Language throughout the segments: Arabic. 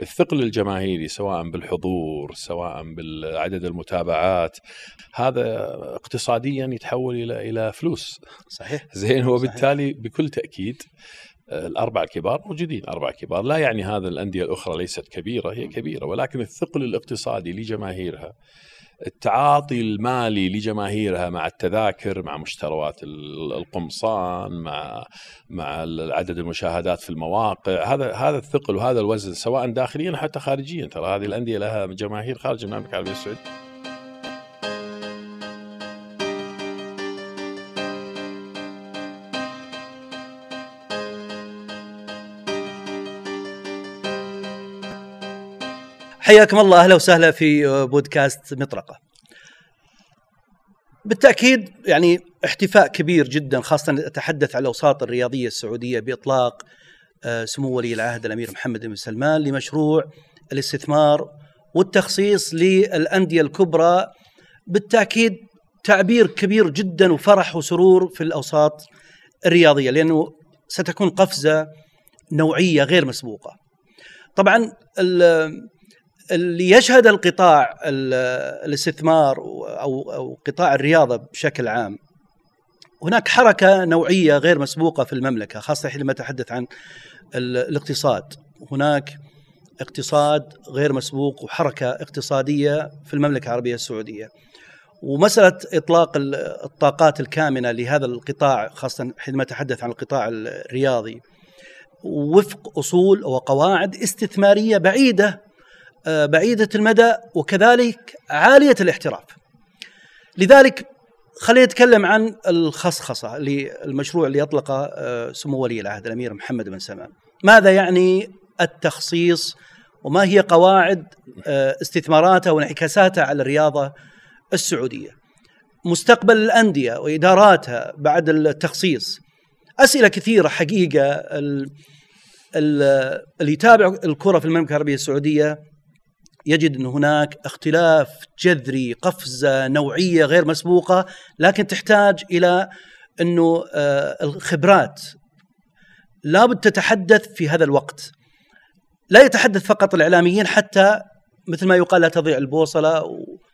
الثقل الجماهيري سواء بالحضور سواء بعدد المتابعات هذا اقتصاديا يتحول إلى إلى فلوس. صحيح. زين وبالتالي بكل تأكيد الأربع الكبار موجودين أربع كبار. لا يعني هذا الأندية الأخرى ليست كبيرة هي كبيرة ولكن الثقل الاقتصادي لجماهيرها التعاطي المالي لجماهيرها مع التذاكر مع مشتروات القمصان مع مع عدد المشاهدات في المواقع. هذا هذا الثقل وهذا الوزن سواء داخليا حتى خارجيا ترى هذه الأندية لها جماهير خارج المملكة العربية السعودية. حياكم الله أهلا وسهلا في بودكاست مطرقة. بالتأكيد يعني احتفاء كبير جدا خاصة أتحدث على الأوساط الرياضية السعودية بإطلاق آه، سمو ولي العهد الأمير محمد بن سلمان لمشروع الاستثمار والتخصيص للأندية الكبرى بالتأكيد تعبير كبير جدا وفرح وسرور في الأوساط الرياضية لأنه ستكون قفزة نوعية غير مسبوقة. طبعا اللي يشهد القطاع الاستثمار أو أو قطاع الرياضة بشكل عام هناك حركة نوعية غير مسبوقة في المملكة خاصة حينما نتحدث عن الاقتصاد. هناك اقتصاد غير مسبوق وحركة اقتصادية في المملكة العربية السعودية. ومسألة إطلاق الطاقات الكامنة لهذا القطاع خاصة حينما نتحدث عن القطاع الرياضي وفق أصول وقواعد استثمارية بعيدة آه، بعيدة المدى وكذلك عالية الاحتراف. لذلك خلينا نتكلم عن الخصخصة للمشروع اللي أطلقه آه، سمو ولي العهد الأمير محمد بن سلمان. ماذا يعني التخصيص وما هي قواعد آه، استثماراتها وانعكاساتها على الرياضة السعودية؟ مستقبل الأندية وإداراتها بعد التخصيص. أسئلة كثيرة حقيقة اللي يتابع الكرة في المملكة العربية السعودية يجد أن هناك اختلاف جذري قفزة نوعية غير مسبوقة لكن تحتاج إلى أنه آه، الخبرات. لابد تتحدث في هذا الوقت. لا يتحدث فقط الإعلاميين حتى مثل ما يقال لا تضيع البوصلة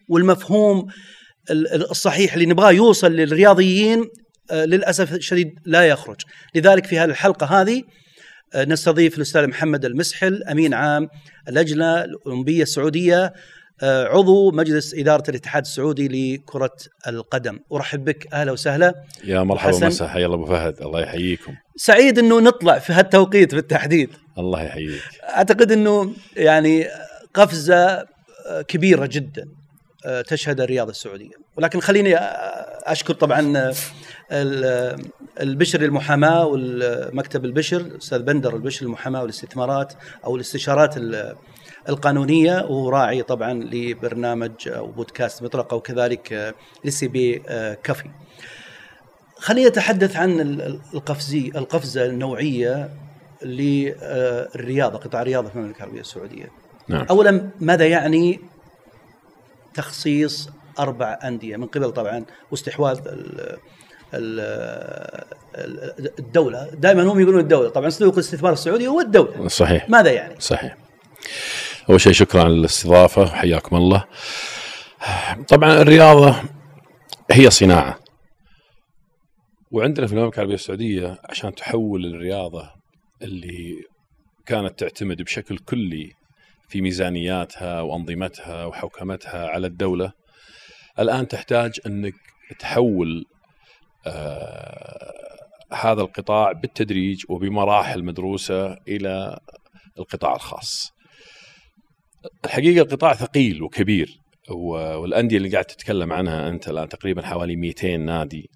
والمفهوم الصحيح اللي نبغاه يوصل للرياضيين آه، للأسف الشديد لا يخرج. لذلك في هذه الحلقة هذه نستضيف الأستاذ محمد المسحل أمين عام اللجنة الأولمبية السعودية آه، عضو مجلس إدارة الاتحاد السعودي لكرة القدم. أرحب بك أهلا وسهلا. يا مرحبا مساء حيا الله أبو فهد الله يحييكم. سعيد إنه نطلع في هالتوقيت بالتحديد. الله يحييك. أعتقد إنه يعني قفزة آه، كبيرة جدا تشهد الرياضه السعودية. ولكن خليني أشكر طبعا البشر للمحاماه والمكتب البشر أستاذ بندر البشر للمحاماه والاستثمارات أو الاستشارات القانونية وراعي طبعا لبرنامج أو بودكاست مطرقة وكذلك لسي بي كافي. خليني أتحدث عن القفزي القفزة النوعية للرياضة قطاع الرياضة في المملكة العربية السعودية. نعم. اولا ماذا يعني تخصيص أربع أندية من قبل طبعا واستحواذ الدولة. دائما هم يقولون الدولة. طبعا صندوق الاستثمار السعودي هو الدولة. صحيح. ماذا يعني؟ صحيح. أول شيء شكرا على الاستضافة. حياكم الله. طبعا الرياضة هي صناعة. وعندنا في المملكة العربية السعودية عشان تحول الرياضة اللي كانت تعتمد بشكل كلي في ميزانياتها وأنظمتها وحوكمتها على الدولة الآن تحتاج أنك تحول هذا القطاع بالتدريج وبمراحل مدروسة إلى القطاع الخاص. الحقيقة القطاع ثقيل وكبير والأندية اللي قاعد تتكلم عنها أنت الآن تقريبا حوالي 200 نادي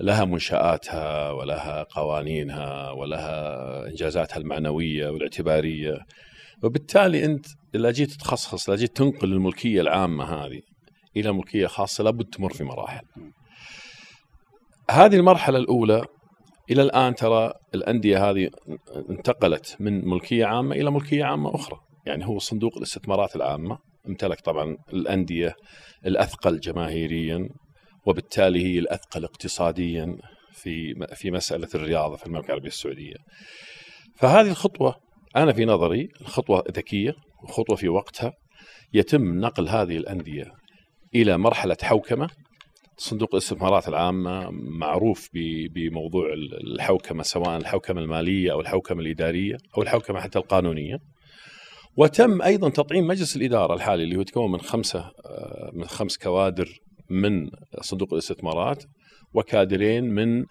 لها منشآتها ولها قوانينها ولها إنجازاتها المعنوية والاعتبارية وبالتالي أنت إذا جيت تخصص إذا جيت تنقل الملكية العامة هذه إلى ملكية خاصة لابد تمر في مراحل. هذه المرحلة الأولى إلى الآن ترى الأندية هذه انتقلت من ملكية عامة إلى ملكية عامة أخرى، يعني هو صندوق الاستثمارات العامة امتلك طبعا الأندية الأثقل جماهيريا وبالتالي هي الأثقل اقتصاديا في في مسألة الرياضة في المملكة العربية السعودية. فهذه الخطوة أنا في نظري الخطوة ذكية وخطوة في وقتها يتم نقل هذه الأندية إلى مرحلة حوكمة صندوق الاستثمارات العامه معروف بموضوع الحوكمة سواء الحوكمة المالية أو الحوكمة الإدارية أو الحوكمة حتى القانونية. وتم أيضا تطعيم مجلس الإدارة الحالي اللي هو يتكون من خمسة آه، من خمس كوادر من صندوق الاستثمارات وكادرين من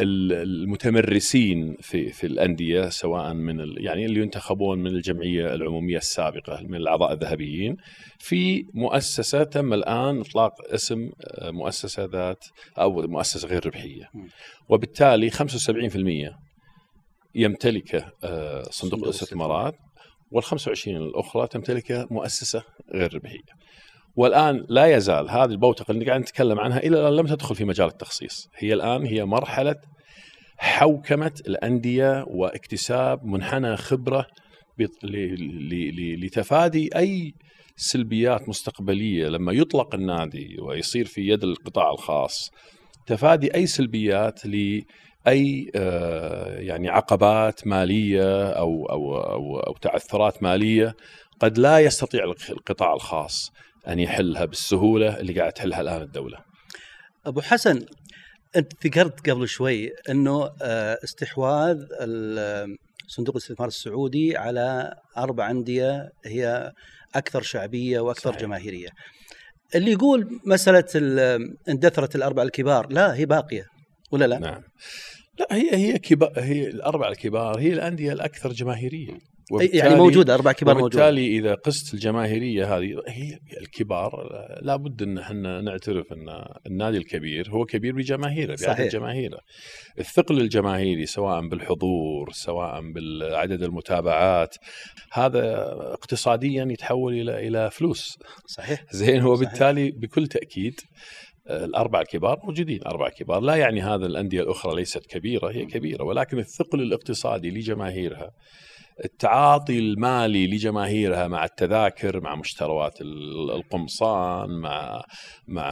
المتمرسين في في الأندية سواء من يعني اللي ينتخبون من الجمعية العمومية السابقة من الأعضاء الذهبيين. في مؤسسة تم الآن إطلاق اسم آه، مؤسسة ذات أو مؤسسة غير ربحية. وبالتالي 75% يمتلكه آه، صندوق الاستثمارات وال 25 الأخرى تمتلكه مؤسسة غير ربحية. والآن لا يزال هذه البوتقة اللي قاعد نتكلم عنها إلى الآن لم تدخل في مجال التخصيص، هي الآن هي مرحلة حوكمة الأندية واكتساب منحنى خبرة لتفادي أي سلبيات مستقبلية لما يطلق النادي ويصير في يد القطاع الخاص تفادي أي سلبيات أي آه، يعني عقبات مالية أو أو أو, أو تعثرات مالية قد لا يستطيع القطاع الخاص. أن يحلها بالسهولة اللي قاعد تحلها الآن الدولة. أبو حسن أنت ذكرت قبل شوي إنه آه، استحواذ صندوق الاستثمار السعودي على أربع أندية هي أكثر شعبية وأكثر صحيح. جماهيرية. اللي يقول مسألة اندثرت الأربع الكبار لا هي باقية ولا لا؟ نعم. لا هي هي كبار هي الأربع الكبار هي الأندية الأكثر جماهيرية يعني موجودة أربع كبار موجودة. وبالتالي إذا قست الجماهيرية هذه هي الكبار لابد إن إحنا نعترف إن النادي الكبير هو كبير بجماهيره بعدد جماهيره الثقل الجماهيري سواء بالحضور سواء بعدد المتابعات هذا اقتصاديا يتحول إلى إلى فلوس. صحيح. زين وبالتالي بكل تأكيد الأربع الكبار موجودين أربع كبار. لا يعني هذا الأندية الأخرى ليست كبيرة هي كبيرة ولكن الثقل الاقتصادي لجماهيرها التعاطي المالي لجماهيرها مع التذاكر مع مشتروات القمصان مع مع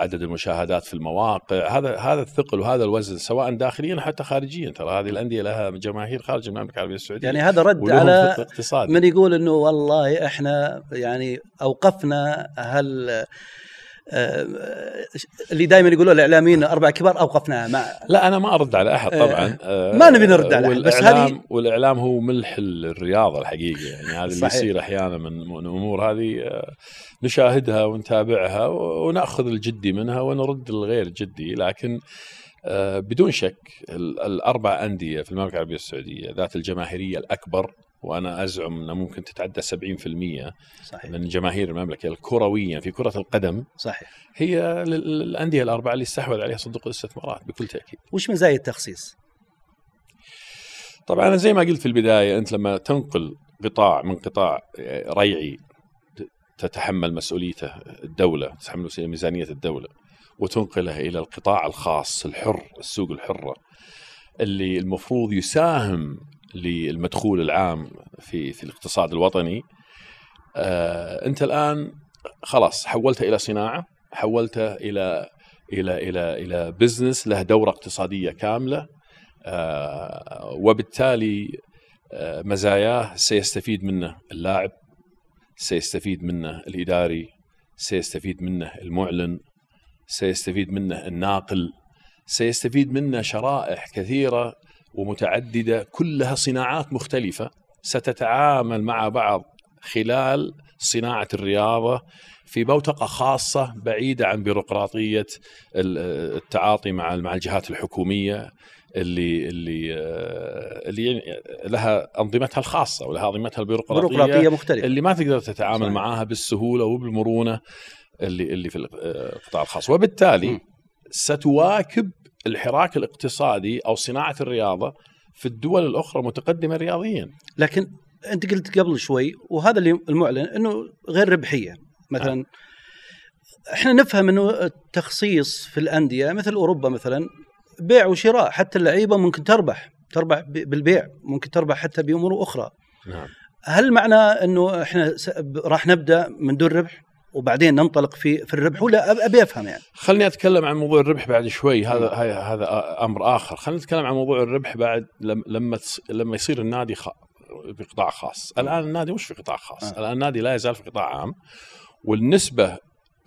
عدد المشاهدات في المواقع. هذا هذا الثقل وهذا الوزن سواء داخليا حتى خارجيا. ترى هذه الأندية لها جماهير خارج المملكة العربية السعودية يعني هذا رد على من يقول إنه والله إحنا يعني أوقفنا هل اللي دائما يقولوا الإعلاميين أربع كبار اوقفناها ما لا أنا ما أرد على أحد آه، طبعا. ما نبي نرد على أحد بس هذه والاعلام هو ملح الرياضه الحقيقة. يعني هذا اللي يصير أحيانا من الأمور هذه آه، نشاهدها ونتابعها ونأخذ الجدي منها ونرد الغير جدي. لكن بدون شك الأربع أندية في المملكة العربية السعودية ذات الجماهيرية الأكبر وأنا أزعم إنه ممكن تتعدى 70% صحيح. من جماهير المملكة الكرويا في كرة القدم صحيح هي الأندية الأربعة اللي استحوذ عليها صندوق الاستثمارات بكل تأكيد. وش مزايا التخصيص؟ طبعا زي ما قلت في البداية أنت لما تنقل قطاع من قطاع ريعي تتحمل مسؤوليته الدولة تتحمل ميزانية الدولة وتنقله إلى القطاع الخاص الحر السوق الحرة اللي المفروض يساهم للمدخول العام في في الاقتصاد الوطني. آه انت الآن خلاص حولته إلى صناعة حولته إلى إلى إلى إلى بزنس له دورة اقتصادية كاملة. آه وبالتالي آه مزاياه سيستفيد منه اللاعب سيستفيد منه الإداري سيستفيد منه المعلن سيستفيد منه الناقل سيستفيد منه شرائح كثيرة ومتعددة كلها صناعات مختلفة ستتعامل مع بعض خلال صناعة الرياضة في بوتقة خاصة بعيدة عن بيروقراطية التعاطي مع مع الجهات الحكومية اللي اللي اللي لها أنظمتها الخاصة ولها أنظمتها البيروقراطية بيروقراطية مختلفة اللي ما تقدر تتعامل صحيح. معها بالسهولة وبالمرونة اللي اللي في القطاع الخاص وبالتالي م. ستواكب الحراك الاقتصادي أو صناعة الرياضة في الدول الأخرى متقدمة رياضيا. لكن أنت قلت قبل شوي وهذا اللي المعلن إنه غير ربحية مثلا آه. إحنا نفهم إنه التخصيص في الأندية مثل أوروبا مثلا بيع وشراء حتى اللعيبة ممكن تربح تربح بالبيع ممكن تربح حتى بأمور أخرى. نعم. هل معنى إنه إحنا راح نبدأ من دون ربح؟ وبعدين ننطلق في في الربح ولا أبي أفهم يعني. خليني أتكلم عن موضوع الربح بعد شوي. هذا هذا أمر آخر. خلينا نتكلم عن موضوع الربح بعد لما لما يصير النادي بقطاع خاص. الآن النادي مش في قطاع خاص. آه. الآن النادي لا يزال في قطاع عام. والنسبة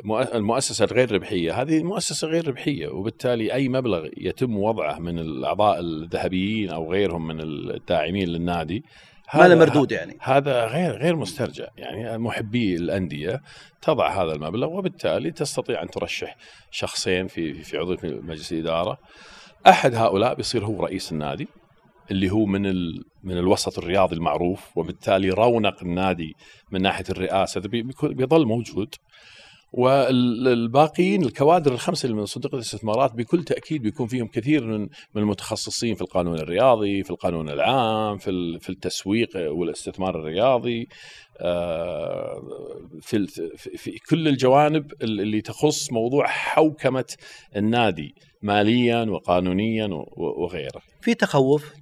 مؤ- المؤسسة الغير ربحية هذه مؤسسة غير ربحية وبالتالي أي مبلغ يتم وضعه من الأعضاء الذهبيين أو غيرهم من الداعمين للنادي ما له مردود يعني. هذا غير غير مسترجع. يعني محبي الأندية تضع هذا المبلغ وبالتالي تستطيع أن ترشح شخصين في في عضو في مجلس الإدارة. أحد هؤلاء بيصير هو رئيس النادي اللي هو من ال... من الوسط الرياضي المعروف وبالتالي رونق النادي من ناحية الرئاسة بيظل موجود. والباقيين الكوادر الخمسة اللي من صندوق الاستثمارات بكل تأكيد بيكون فيهم كثير من من المتخصصين في القانون الرياضي، في القانون العام، في في التسويق والاستثمار الرياضي آه، في في كل الجوانب اللي تخص موضوع حوكمة النادي ماليا وقانونيا وغيره. في تخوف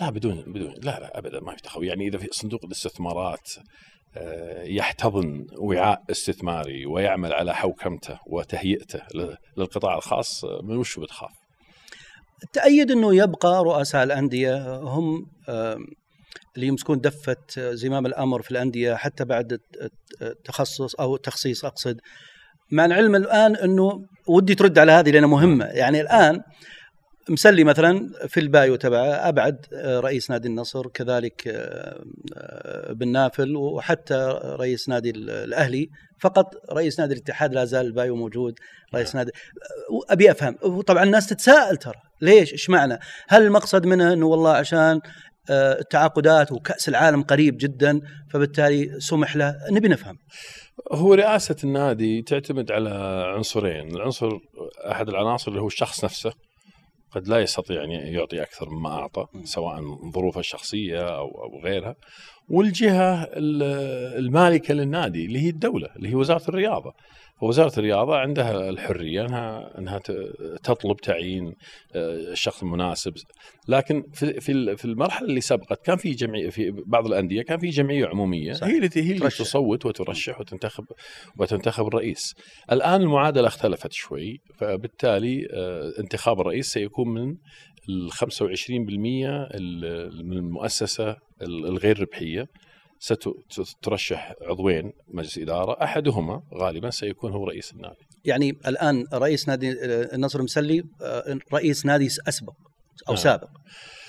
لا بدون بدون لا لا ابدا ما في تخوف يعني إذا في صندوق الاستثمارات يحتضن وعاء استثماري ويعمل على حوكمته وتهيئته للقطاع الخاص من وش بتخاف؟ تأيد إنه يبقى رؤساء الأندية هم اللي يمسكون دفة زمام الأمر في الأندية حتى بعد الت- التخصص أو التخصيص أقصد مع العلم الآن إنه ودي ترد على هذه لأنها مهمة يعني الآن مسلي مثلا في البايو تبعه أبعد آه، رئيس نادي النصر كذلك آه، آه، بن نافل وحتى رئيس نادي ال- الأهلي. فقط رئيس نادي الاتحاد لا زال البايو موجود. رئيس نادي آه، أبي أفهم. وطبعا الناس تتساءل ترى ليش؟ إيش معنى؟ هل المقصد منه إنه والله عشان التعاقدات وكأس العالم قريب جدا فبالتالي سمح له؟ نبي نفهم. هو رئاسة النادي تعتمد على عنصرين، العنصر أحد العناصر اللي هو الشخص نفسه. قد لا يستطيع أن يعطي أكثر مما أعطى. سواء ظروفه الشخصية أو أو غيرها والجهة ال- المالكة للنادي اللي هي الدولة اللي هي وزارة الرياضة ووزارة الرياضة عندها الحرية انها إنها تطلب تعيين آه، الشخص المناسب لكن في في في المرحلة اللي سبقت كان في جمعيه في بعض الأندية كان في جمعية عمومية صحيح. هي اللي هي اللي ترشح. تصوت وترشح وتنتخب وتنتخب الرئيس الآن المعادلة اختلفت شوي فبالتالي آه، انتخاب الرئيس سيكون من ال 25% ال- من المؤسسة ال- الغير ربحية سترشح عضوين مجلس إدارة أحدهما غالبا سيكون هو رئيس النادي يعني الآن رئيس نادي آه، النصر المسلي آه، رئيس نادي أسبق أو آه. سابق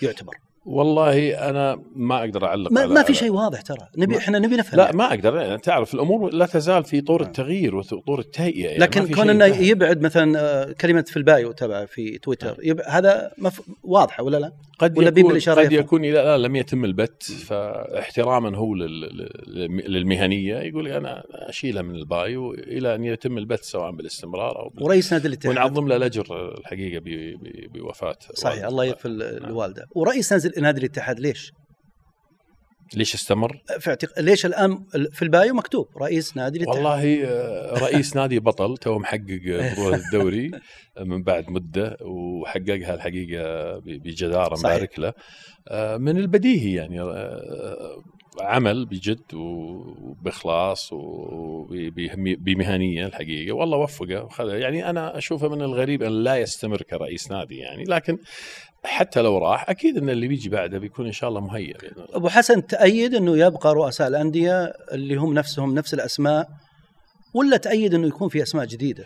يعتبر والله أنا ما أقدر أعلق ما, على ما في شيء واضح ترى نبي إحنا نبي نفهم لا يعني. ما أقدر يعني تعرف الأمور لا تزال في طور آه. التغيير وطور التهيئة يعني لكن كون إنه. يبعد مثلا آه، كلمة في ال bio تبعه في تويتر يب... هذا مف... واضحة ولا لا؟ قد ولا بين يكون قد؟ يكون لا, لا لم يتم البت فاحتراما هو لل- لل- للمهنية يقول أنا أشيلها من ال bio إلى أن يتم البت سواء بالاستمرار أو بال... ورئيس نادي الاتحاد ونعظم له الأجر الحقيقة بوفاة صحيح. الله يغفر الوالده ورئيس نادي نادي الاتحاد ليش؟ ليش استمر؟ في اعتق... ليش الآن في ال bio مكتوب رئيس نادي الاتحاد والله آه، رئيس نادي بطل توه محقق بطولة الدوري من بعد مدة وحققها الحقيقة بجدارة. مبارك له آه، من البديهي يعني آه، عمل بجد وبإخلاص وبمهنيه الحقيقة والله وفقه وخذ يعني أنا أشوفه من الغريب أن لا يستمر كرئيس نادي يعني لكن حتى لو راح أكيد إن اللي بيجي بعده بيكون إن شاء الله مهيئ الله. أبو حسن تأيد إنه يبقى رؤساء الأندية اللي هم نفسهم نفس الأسماء ولا تأيد إنه يكون في أسماء جديدة؟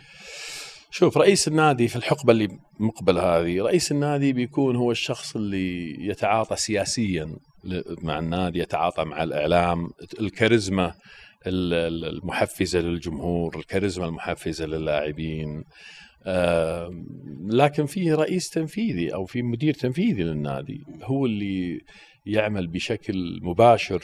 شوف رئيس النادي في الحقبة اللي مقبل هذه رئيس النادي بيكون هو الشخص اللي يتعاطى سياسيا مع النادي يتعاطى مع الإعلام الكاريزما ال- ال- المحفزة للجمهور الكاريزما المحفزة للاعبين لكن فيه رئيس تنفيذي أو في مدير تنفيذي للنادي هو اللي يعمل بشكل مباشر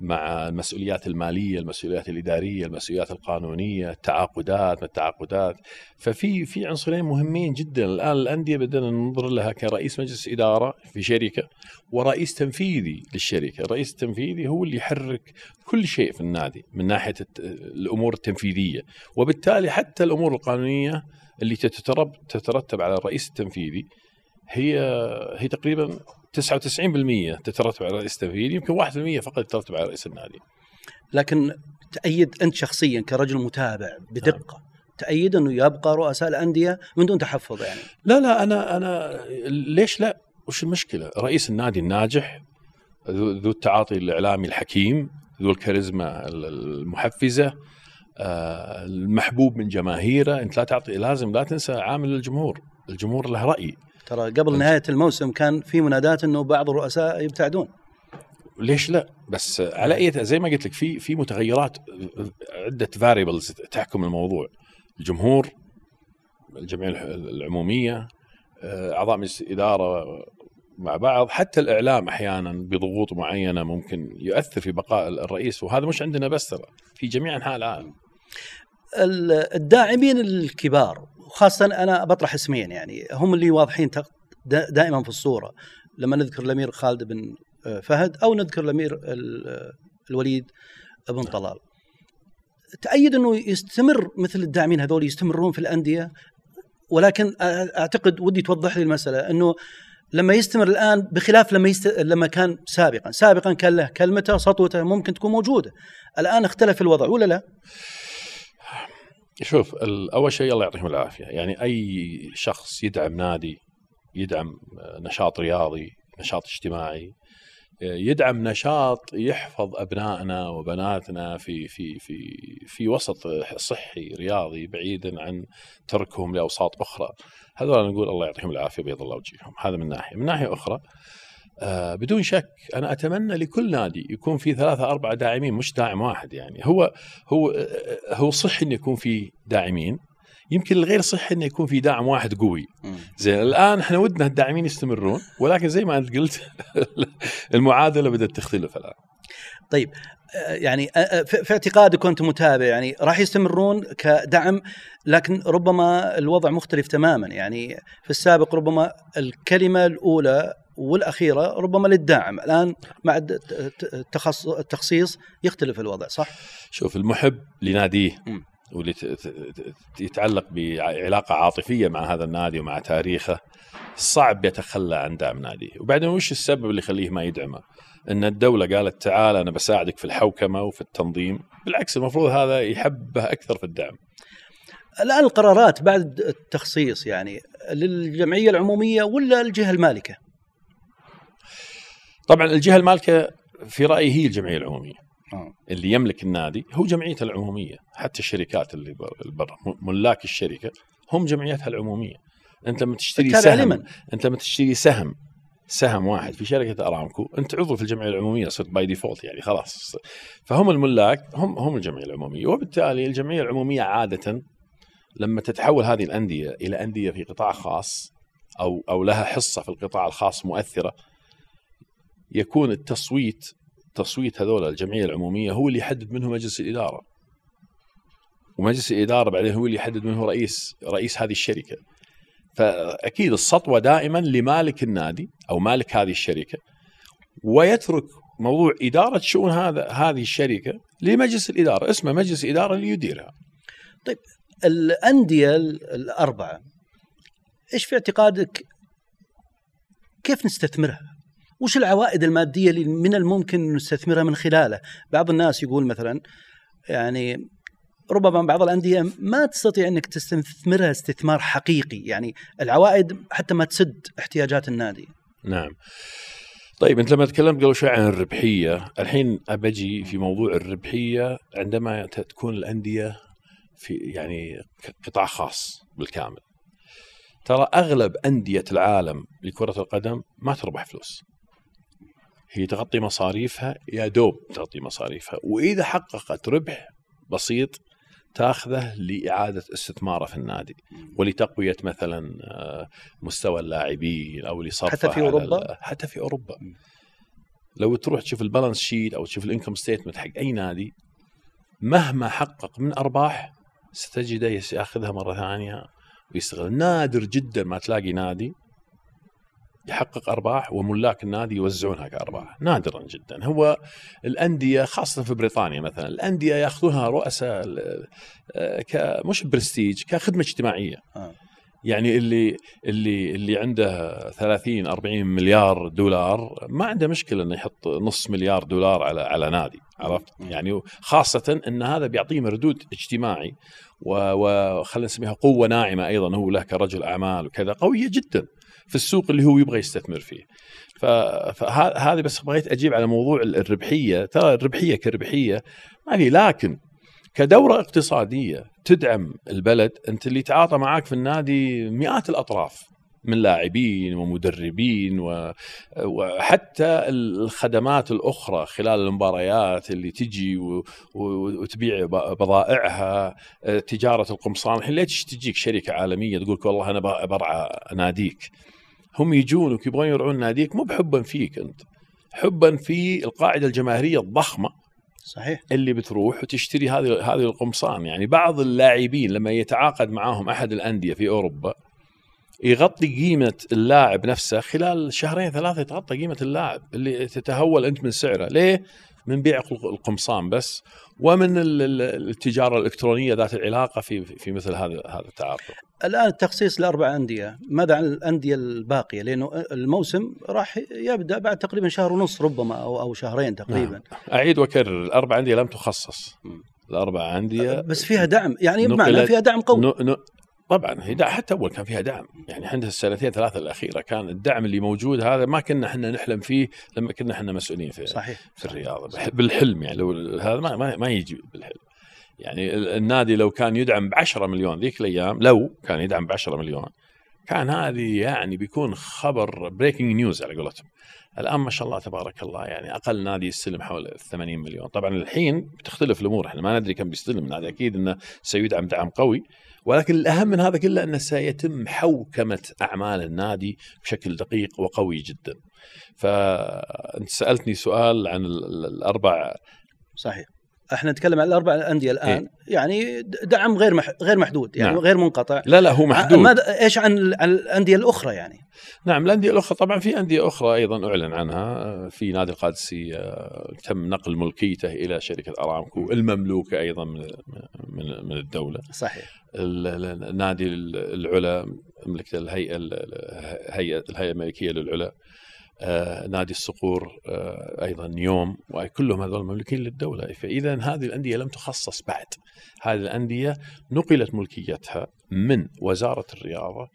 مع المسؤوليات المالية، المسؤوليات الإدارية، المسؤوليات القانونية، التعاقدات، التعاقدات، ففي في عنصرين مهمين جدا. الآن الأندية بدنا ننظر لها كرئيس مجلس إدارة في شركة ورئيس تنفيذي للشركة، الرئيس التنفيذي هو اللي يحرك كل شيء في النادي من ناحية الأمور التنفيذية، وبالتالي حتى الأمور القانونية اللي تترب تترتب على الرئيس التنفيذي هي هي تقريبا 99% تترتب على الرئيس التنفيذي يمكن 1% فقط يترتب على رئيس النادي. لكن تأيد أنت شخصيا كرجل متابع بدقة تأيد أنه يبقى رؤساء الأندية من دون تحفظ يعني؟ لا لا أنا أنا ليش لا؟ وش المشكلة؟ رئيس النادي الناجح ذو التعاطي الإعلامي الحكيم ذو الكاريزما ال- المحفزة آه، المحبوب من جماهيره انت لا تعطي لازم لا تنسى عامل الجمهور. الجمهور له رأي. ترى قبل نهاية الموسم كان في منادات إنه بعض الرؤساء يبتعدون. ليش لا؟ بس على أي زي ما قلت لك في في متغيرات عدة فاريبلز تحكم الموضوع. الجمهور الجمعية العمومية آه، أعضاء مجلس الإدارة مع بعض حتى الإعلام أحيانا بضغوط معينة ممكن يؤثر في بقاء الرئيس وهذا مش عندنا بس ترى في جميع أنحاء العالم. ال- الداعمين الكبار وخاصه أنا بطرح اسمين يعني هم اللي واضحين دائما في الصورة لما نذكر الأمير خالد بن آه، فهد أو نذكر الأمير ال- آه، الوليد بن طلال تأيد إنه يستمر مثل الداعمين هذول يستمرون في الأندية ولكن أ- أعتقد ودي توضح لي المسألة إنه لما يستمر الآن بخلاف لما يست... لما كان سابقا، سابقا كان له كلمته سطوته ممكن تكون موجودة. الآن اختلف الوضع ولا لا؟ شوف أول شيء الله يعطيهم العافية. يعني أي شخص يدعم نادي يدعم نشاط رياضي نشاط اجتماعي يدعم نشاط يحفظ أبنائنا وبناتنا في في في في وسط صحي رياضي بعيدا عن تركهم لأوساط أخرى. هذول نقول الله يعطيهم العافية بيض الله وجههم هذا من ناحية. من ناحية أخرى آه بدون شك أنا أتمنى لكل نادي يكون في ثلاثة أربعة داعمين مش داعم واحد يعني. هو هو آه، هو صحي إنه يكون في داعمين. يمكن الغير صحي إنه يكون في داعم واحد قوي. زين الآن إحنا ودنا الداعمين يستمرون ولكن زي ما أنت قلت المعادلة بدأت تختلف الآن. طيب آه، يعني آه، آه، في في اعتقادك وانت متابع يعني راح يستمرون كدعم لكن ربما الوضع مختلف تماما. يعني في السابق ربما الكلمة الأولى والأخيرة ربما للداعم الآن مع التخصيص يختلف الوضع صح؟ شوف المحب لناديه. واللي يتعلق بعلاقة عاطفية مع هذا النادي ومع تاريخه صعب يتخلى عن دعم ناديه وبعدين وش السبب اللي يخليه ما يدعمه إن الدولة قالت تعال أنا بساعدك في الحوكمة وفي التنظيم بالعكس المفروض هذا يحبه أكثر في الدعم الآن القرارات بعد التخصيص يعني للجمعية العمومية ولا الجهة المالكة؟ طبعا الجهة المالكة في رأيي هي الجمعية العمومية. آه. اللي يملك النادي هو جمعيته العمومية. حتى الشركات اللي بر- برا ملاك الشركة هم جمعيتها العمومية. أنت لما تشتري سهم لمن؟ أنت لما تشتري سهم سهم واحد في شركة أرامكو أنت عضو في الجمعية العمومية صرت by default يعني خلاص. فهم الملاك هم هم الجمعية العمومية. وبالتالي الجمعية العمومية عادة لما تتحول هذه الأندية إلى أندية في قطاع خاص أو أو لها حصة في القطاع الخاص مؤثرة يكون التصويت تصويت هذول الجمعية العمومية هو اللي يحدد منه مجلس الإدارة. ومجلس الإدارة بعدين هو اللي يحدد منه رئيس رئيس هذه الشركة. فأكيد السطوة دائما لمالك النادي أو مالك هذه الشركة ويترك موضوع إدارة شؤون هذا هذه الشركة لمجلس الإدارة اسمه مجلس إدارة اللي يديرها الأندية ال- الأربعة إيش في اعتقادك كيف نستثمرها؟ وش العوائد المادية اللي من الممكن نستثمرها من خلاله؟ بعض الناس يقول مثلا يعني ربما بعض الأندية ما تستطيع إنك تستثمرها استثمار حقيقي، يعني العوائد حتى ما تسد احتياجات النادي. نعم طيب أنت لما تكلمت قبل شوي عن الربحية الحين أبجي في موضوع الربحية عندما تكون الأندية في يعني قطاع خاص بالكامل ترى أغلب أندية العالم لكرة القدم ما تربح فلوس هي تغطي مصاريفها يا دوب تغطي مصاريفها وإذا حققت ربح بسيط تأخذه لإعادة استثماره في النادي ولتقوية مثلا آه، مستوى اللاعبين أو لصرفه حتى في؟ ال- حتى في أوروبا. لو تروح تشوف ال balance sheet أو تشوف ال income statement حق أي نادي مهما حقق من أرباح ستجده يأخذها مرة ثانية ويستغل نادر جدا ما تلاقي نادي يحقق أرباح وملاك النادي يوزعونها كأرباح. نادرا جدا. هو الأندية خاصة في بريطانيا مثلا الأندية ياخذونها رؤساء آه، مش برستيج كخدمة اجتماعية. آه. يعني اللي اللي اللي عنده 30 40 مليار دولار ما عنده مشكلة إنه يحط نص مليار دولار على على نادي. عرفت. يعني خاصة إن هذا بيعطيه مردود اجتماعي وخلينا نسميها قوة ناعمة أيضا هو له كرجل أعمال وكذا قوية جدا. في السوق اللي هو يبغى يستثمر فيه فهذه بس بغيت أجيب على موضوع الربحية ترى الربحية كربحية ما في لكن كدورة اقتصادية تدعم البلد أنت اللي يتعاطى معاك في النادي مئات الأطراف من لاعبين ومدربين. وحتى الخدمات الأخرى خلال المباريات اللي تجي. وتبيع بضائعها تجارة القمصان الحين ليش تجيك شركة عالمية تقول والله أنا برعى ناديك هم يجونك يبغون يرعون ناديك مو بحبا فيك أنت. حبا في القاعدة الجماهيرية الضخمة صحيح. اللي بتروح وتشتري هذه هذه القمصان. يعني بعض اللاعبين لما يتعاقد معاهم أحد الأندية في أوروبا يغطي قيمة اللاعب نفسه خلال شهرين ثلاثة يتغطى قيمة اللاعب اللي تتهول أنت من سعره. ليه؟ من بيع القمصان بس. ومن التجارة الإلكترونية ذات العلاقة في في مثل هذا هذا التعاقد الآن التخصيص لأربع أندية. ماذا عن الأندية الباقية؟ لأنه الموسم راح يبدأ بعد تقريبا شهر ونص ربما أو أو شهرين تقريبا. نعم. أعيد وأكرر. الأربع أندية لم تخصص. الأربع أندية بس فيها دعم. يعني بمعنى فيها دعم قوي. طبعا هي حتى أول كان فيها دعم. يعني إحنا السنتين ثلاثة الأخيرة كان الدعم اللي موجود هذا ما كنا إحنا نحلم فيه لما كنا إحنا مسؤولين في صحيح في الرياضة. بالحلم يعني لو هذا ما, ما, ما يجي بالحلم. يعني النادي لو كان يدعم ب 10 مليون ذيك الأيام لو كان يدعم ب 10 مليون كان هذه يعني بيكون خبر breaking news على قولتهم. الآن ما شاء الله تبارك الله يعني أقل نادي يستلم حول 80 مليون. طبعا الحين بتختلف الأمور إحنا ما ندري كم بيستلم. النادي أكيد إنه سيدعم دعم قوي. ولكن الأهم من هذا كله أنه سيتم حوكمة أعمال النادي بشكل دقيق وقوي جدا. فأنت سألتني سؤال عن الأربع صحيح. إحنا نتكلم عن الأربع أندية الآن إيه؟ يعني دعم غير مح... غير محدود يعني نعم. غير منقطع. لا لا هو محدود. ماذا إيش عن عن الأندية الأخرى يعني؟ نعم الأندية الأخرى طبعا في أندية أخرى أيضا أعلن عنها في نادي القادسية تم نقل ملكيته إلى شركة أرامكو المملوكة أيضا من من من الدولة. صحيح. النادي العلا مملكة الهيئة الهيئه الهيئة الملكيه للعلا. آه، نادي الصقور آه، أيضا يوم وكلهم هذول مملوكين للدولة. فاذا هذه الأندية لم تخصص بعد. هذه الأندية نقلت ملكيتها من وزارة الرياضة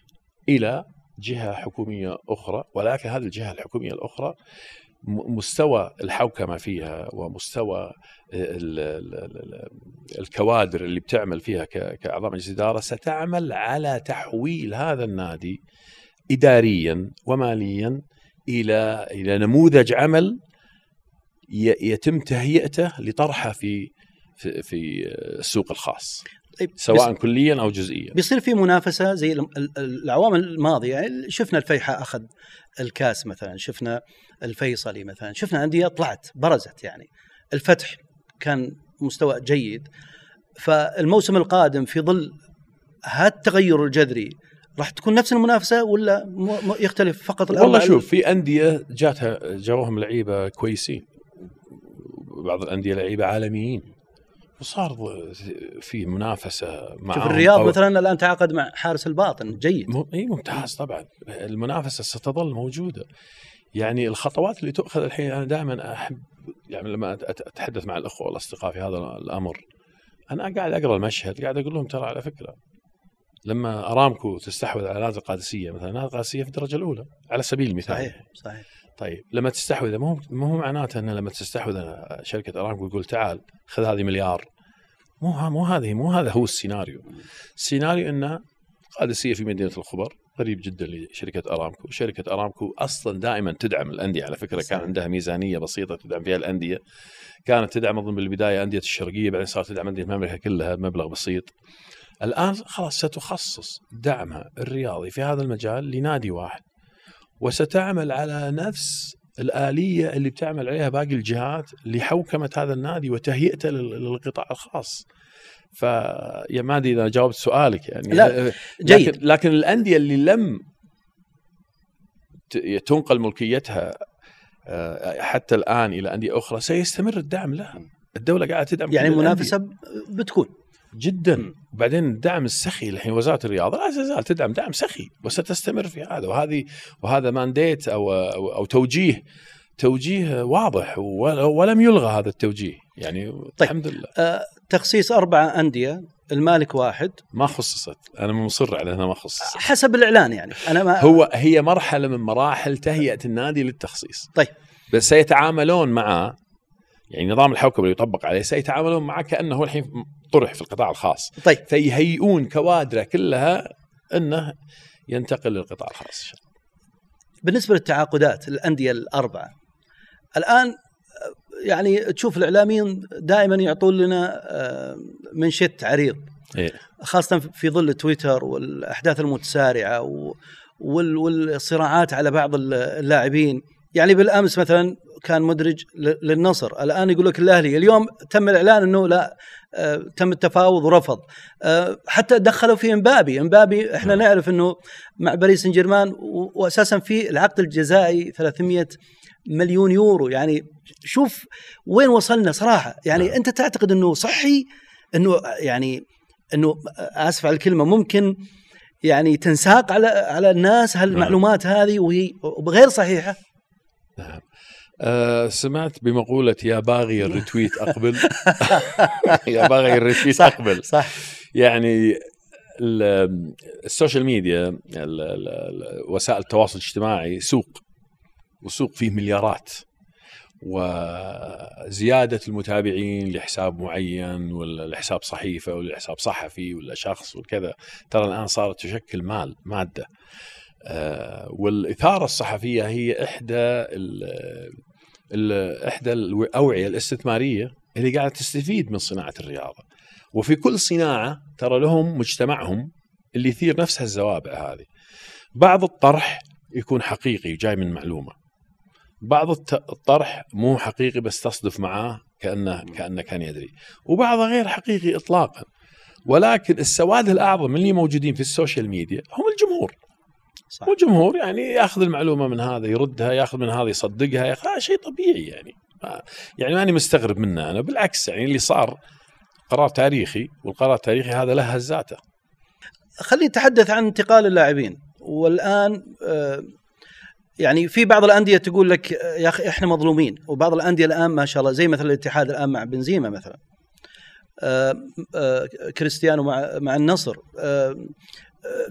إلى جهة حكومية أخرى ولكن هذه الجهة الحكومية الأخرى مستوى الحوكمة فيها ومستوى الكوادر اللي بتعمل فيها كاعضاء مجلس اداره ستعمل على تحويل هذا النادي اداريا وماليا إلى إلى نموذج عمل يتم تهيئته لطرحه في في, في السوق الخاص طيب سواء كليا أو جزئيا. بيصير في منافسة زي الاعوام الماضية يعني شفنا الفيحاء أخذ الكاس مثلا شفنا الفيصلي مثلا شفنا انديه طلعت برزت يعني. الفتح كان مستوى جيد. فالموسم القادم في ظل هذا التغير الجذري راح تكون نفس المنافسة ولا يختلف فقط والله شوف في أندية جاتها جاوهم لعيبة كويسين. بعض الأندية لعيبة عالميين. وصار في منافسة مع شوف الرياض مثلا الآن تعاقد مع حارس الباطن جيد. إي ممتاز طبعا. المنافسة ستظل موجودة. يعني الخطوات اللي تؤخذ الحين أنا دائما احب يعني لما أتحدث مع الأخوة والأصدقاء في هذا الأمر أنا قاعد أقرأ المشهد قاعد أقول لهم ترى على فكرة لما أرامكو تستحوذ على نادي القادسية مثلا نادي القادسية في الدرجة الأولى على سبيل المثال. صحيح صحيح. طيب لما تستحوذ مو مو معناته ان لما تستحوذ شركة أرامكو يقول تعال خذ هذه مليار. مو مو هذه مو هذا هو السيناريو. السيناريو ان القادسية في مدينة الخبر قريب جدا لشركة أرامكو، شركة أرامكو أصلا دائما تدعم الأندية على فكرة كان عندها ميزانية بسيطة تدعم فيها الأندية. كانت تدعم أظن بالبداية أندية الشرقية بعدين صارت تدعم أندية المملكة كلها بمبلغ بسيط. الآن خلاص ستخصص دعمها الرياضي في هذا المجال لنادي واحد. وستعمل على نفس الآلية اللي بتعمل عليها باقي الجهات لحوكمة هذا النادي وتهيئته للقطاع الخاص. فيا ما ادري إذا جاوبت سؤالك يعني لا جيد. لكن, لكن الأندية اللي لم تنقل ملكيتها آه، حتى الآن إلى أندية أخرى سيستمر الدعم لها. الدولة قاعدة تدعم يعني المنافسة بتكون. جدا. وبعدين الدعم السخي الحين وزارة الرياضة. لا تزال تدعم دعم سخي وستستمر في هذا. وهذه وهذا mandate أو أو, أو توجيه توجيه واضح ولم يلغى هذا التوجيه. يعني طيب. الحمد لله. آه تخصيص أربعة أندية المالك واحد. ما خصصت. أنا مصر على إنها ما خصصت. حسب الإعلان يعني. أنا ما هو هي مرحلة من مراحل تهيئة النادي للتخصيص. طيب. بس سيتعاملون معه يعني نظام الحوكمه اللي يطبق عليه سيتعاملون معه كأنه الحين طرح في القطاع الخاص. طيب. فيهيئون كوادره كلها أنه ينتقل للقطاع الخاص. بالنسبة للتعاقدات الأندية الأربعة الآن يعني تشوف الاعلاميين دائما يعطون لنا آه، منشط عريض. إيه؟ خاصة في ظل تويتر والأحداث المتسارعة والصراعات على بعض اللاعبين. يعني بالأمس مثلا كان مدرج للنصر. الآن يقول لك الأهلي اليوم تم الإعلان إنه لا آه، تم التفاوض ورفض. آه، حتى دخلوا في امبابي امبابي إحنا نعم. نعرف إنه مع باريس سان جيرمان واساسا في العقد الجزائي 300 مليون يورو. يعني شوف وين وصلنا صراحة. يعني نعم. أنت تعتقد إنه صحي؟ إنه يعني إنه آسف على الكلمة ممكن يعني تنساق على على الناس هالمعلومات هذه وهي غير صحيحة؟ نعم. أه سمعت بمقولة يا باغي ال retweet أقبل. يا باغي ال retweet صح أقبل. صح. يعني ال- ال social media وسائل التواصل الاجتماعي سوق وسوق فيه مليارات. وزيادة المتابعين لحساب معين ولا لحساب صحيفة ولا لحساب صحفي ولا شخص وكذا. ترى الآن صارت تشكل مال مادة. آه، والإثارة الصحفية هي إحدى ال ال إحدى الأوعية الاستثمارية اللي قاعدة تستفيد من صناعة الرياضة. وفي كل صناعة ترى لهم مجتمعهم اللي يثير نفس هالزوابع هذه. بعض الطرح يكون حقيقي جاي من معلومة. بعض الطرح مو حقيقي بس تصدف معاه كأنه كأنه كان يدري. وبعضه غير حقيقي إطلاقا. ولكن السواد الأعظم اللي موجودين في ال social media هم الجمهور. صح. والجمهور يعني ياخذ المعلومة من هذا يردها ياخذ من هذا يصدقها ياخذ. شيء طبيعي يعني. ما- يعني ماني مستغرب منه أنا. بالعكس يعني اللي صار قرار تاريخي والقرار التاريخي هذا له هزاته خلينا نتحدث عن انتقال اللاعبين. والآن آه، يعني في بعض الأندية تقول لك آه، يا أخي إحنا مظلومين. وبعض الأندية الآن ما شاء الله زي مثلا الاتحاد الآن مع بنزيما مثلا. آه، آه، كريستيانو مع مع النصر.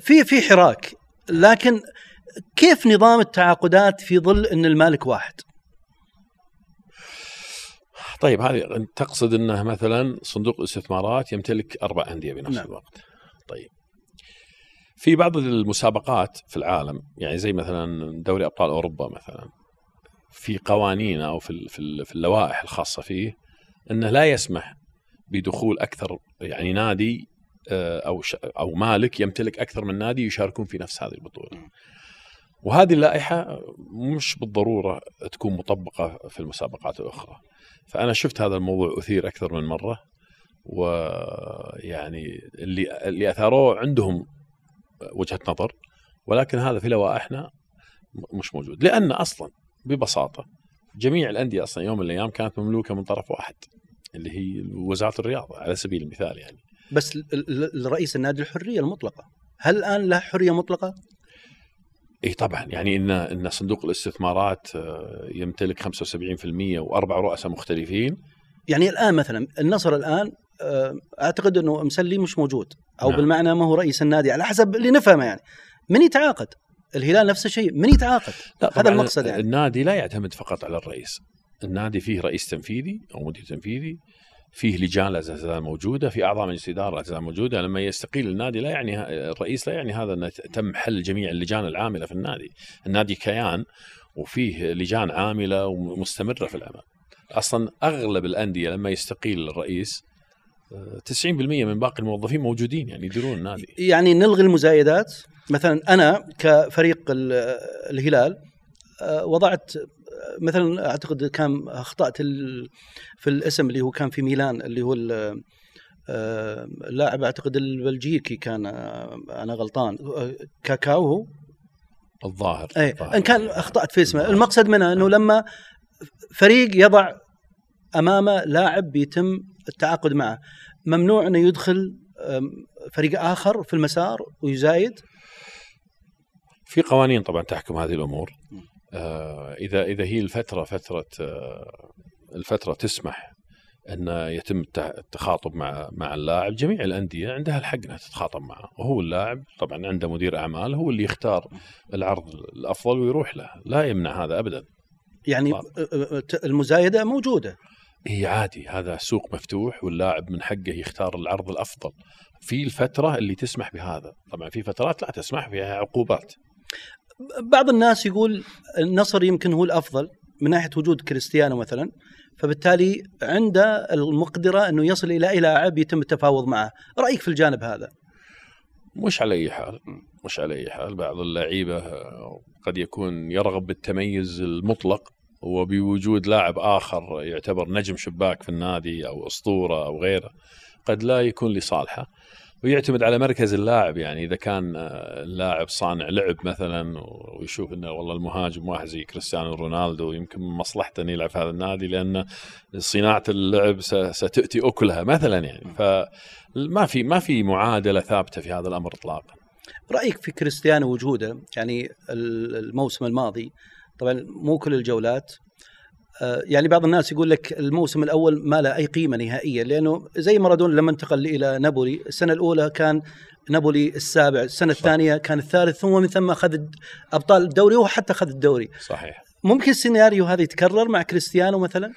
في في حراك. لكن كيف نظام التعاقدات في ظل إن المالك واحد؟ طيب هذه تقصد إنه مثلا صندوق الاستثمارات يمتلك أربع أندية بنفس نعم. الوقت. طيب. في بعض المسابقات في العالم يعني زي مثلا دوري أبطال أوروبا مثلا في قوانين أو في في ال- في اللوائح الخاصة فيه إنه لا يسمح بدخول أكثر يعني نادي أو ش- أو مالك يمتلك أكثر من نادي يشاركون في نفس هذه البطولة. وهذه اللائحة مش بالضرورة تكون مطبقة في المسابقات الأخرى. فأنا شفت هذا الموضوع أثير أكثر من مرة ويعني اللي اللي أثاروه عندهم وجهة نظر ولكن هذا في لوائحنا مش موجود لأن أصلا ببساطة جميع الأندية أصلا يوم من الأيام كانت مملوكة من طرف واحد اللي هي وزارة الرياضة على سبيل المثال يعني بس ال- ال- الرئيس النادي الحرية المطلقة. هل الآن له حرية مطلقة؟ إي طبعا. يعني ان إن صندوق الاستثمارات آه، يمتلك 75% وأربع رؤساء مختلفين. يعني الآن مثلا النصر الآن آه، أعتقد إنه مسلي مش موجود. أو نعم. بالمعنى ما هو رئيس النادي على حسب اللي نفهمه يعني. من يتعاقد؟ الهلال نفس الشيء. من يتعاقد؟ هذا المقصد يعني. النادي لا يعتمد فقط على الرئيس. النادي فيه رئيس تنفيذي أو مدير تنفيذي. فيه لجان لا تزال موجوده في أعضاء مجلس إدارة لا تزال موجوده لما يستقيل النادي لا يعني الرئيس لا يعني هذا ان تم حل جميع اللجان العاملة في النادي. النادي كيان وفيه لجان عاملة ومستمرة في العمل أصلا أغلب الأندية لما يستقيل الرئيس آه، 90% من باقي الموظفين موجودين يعني يديرون النادي. يعني نلغي المزايدات. مثلا أنا كفريق ال- الهلال آه، وضعت آه، مثلا أعتقد كان أخطأت في الاسم اللي هو كان في ميلان اللي هو ال- آه، اللاعب أعتقد البلجيكي كان آه، أنا غلطان. آه، كاكاو هو؟ الظاهر اي الظاهر. إن كان أخطأت في اسمه. المقصد منها إنه لما فريق يضع امامه لاعب بيتم التعاقد معه ممنوع إنه يدخل فريق آخر في المسار ويزايد؟ في قوانين طبعا تحكم هذه الأمور. اذا إذا هي الفترة فترة آه الفترة تسمح أن يتم الت- التخاطب مع مع اللاعب. جميع الأندية عندها الحق إنها تتخاطب معه. وهو اللاعب طبعا عنده مدير أعمال هو اللي يختار العرض الأفضل ويروح له. لا يمنع هذا ابدا. يعني طبعاً. آه، آه، المزايدة موجودة. هي عادي. هذا سوق مفتوح واللاعب من حقه يختار العرض الأفضل. في الفترة اللي تسمح بهذا. طبعا في فترات لا تسمح فيها عقوبات. بعض الناس يقول النصر يمكن هو الأفضل من ناحية وجود كريستيانو مثلا فبالتالي عنده المقدرة إنه يصل إلى أي لاعب يتم التفاوض معه، رأيك في الجانب هذا؟ مش على أي حال مش على أي حال. بعض اللعيبة قد يكون يرغب بالتميز المطلق وبوجود لاعب آخر يعتبر نجم شباك في النادي أو أسطورة أو غيره قد لا يكون لصالحه. ويعتمد على مركز اللاعب يعني إذا كان آه، اللاعب صانع لعب مثلا ويشوف إنه والله المهاجم واحد زي كريستيانو رونالدو يمكن من مصلحته إنه يلعب في هذا النادي لأن صناعة اللعب ستأتي أكلها مثلا يعني. فما في ما في معادلة ثابتة في هذا الأمر اطلاقا. رأيك في كريستيانو وجوده؟ يعني ال- الموسم الماضي طبعا مو كل الجولات يعني بعض الناس يقول لك الموسم الأول ما له أي قيمة نهائيا لأنه زي مارادونا لما انتقل إلى نابولي السنة الأولى كان نابولي السابع السنة صح. الثانية كان الثالث ثم من ثم أخذ أبطال الدوري وحتى أخذ الدوري. صحيح. ممكن السيناريو هذا يتكرر مع كريستيانو مثلا؟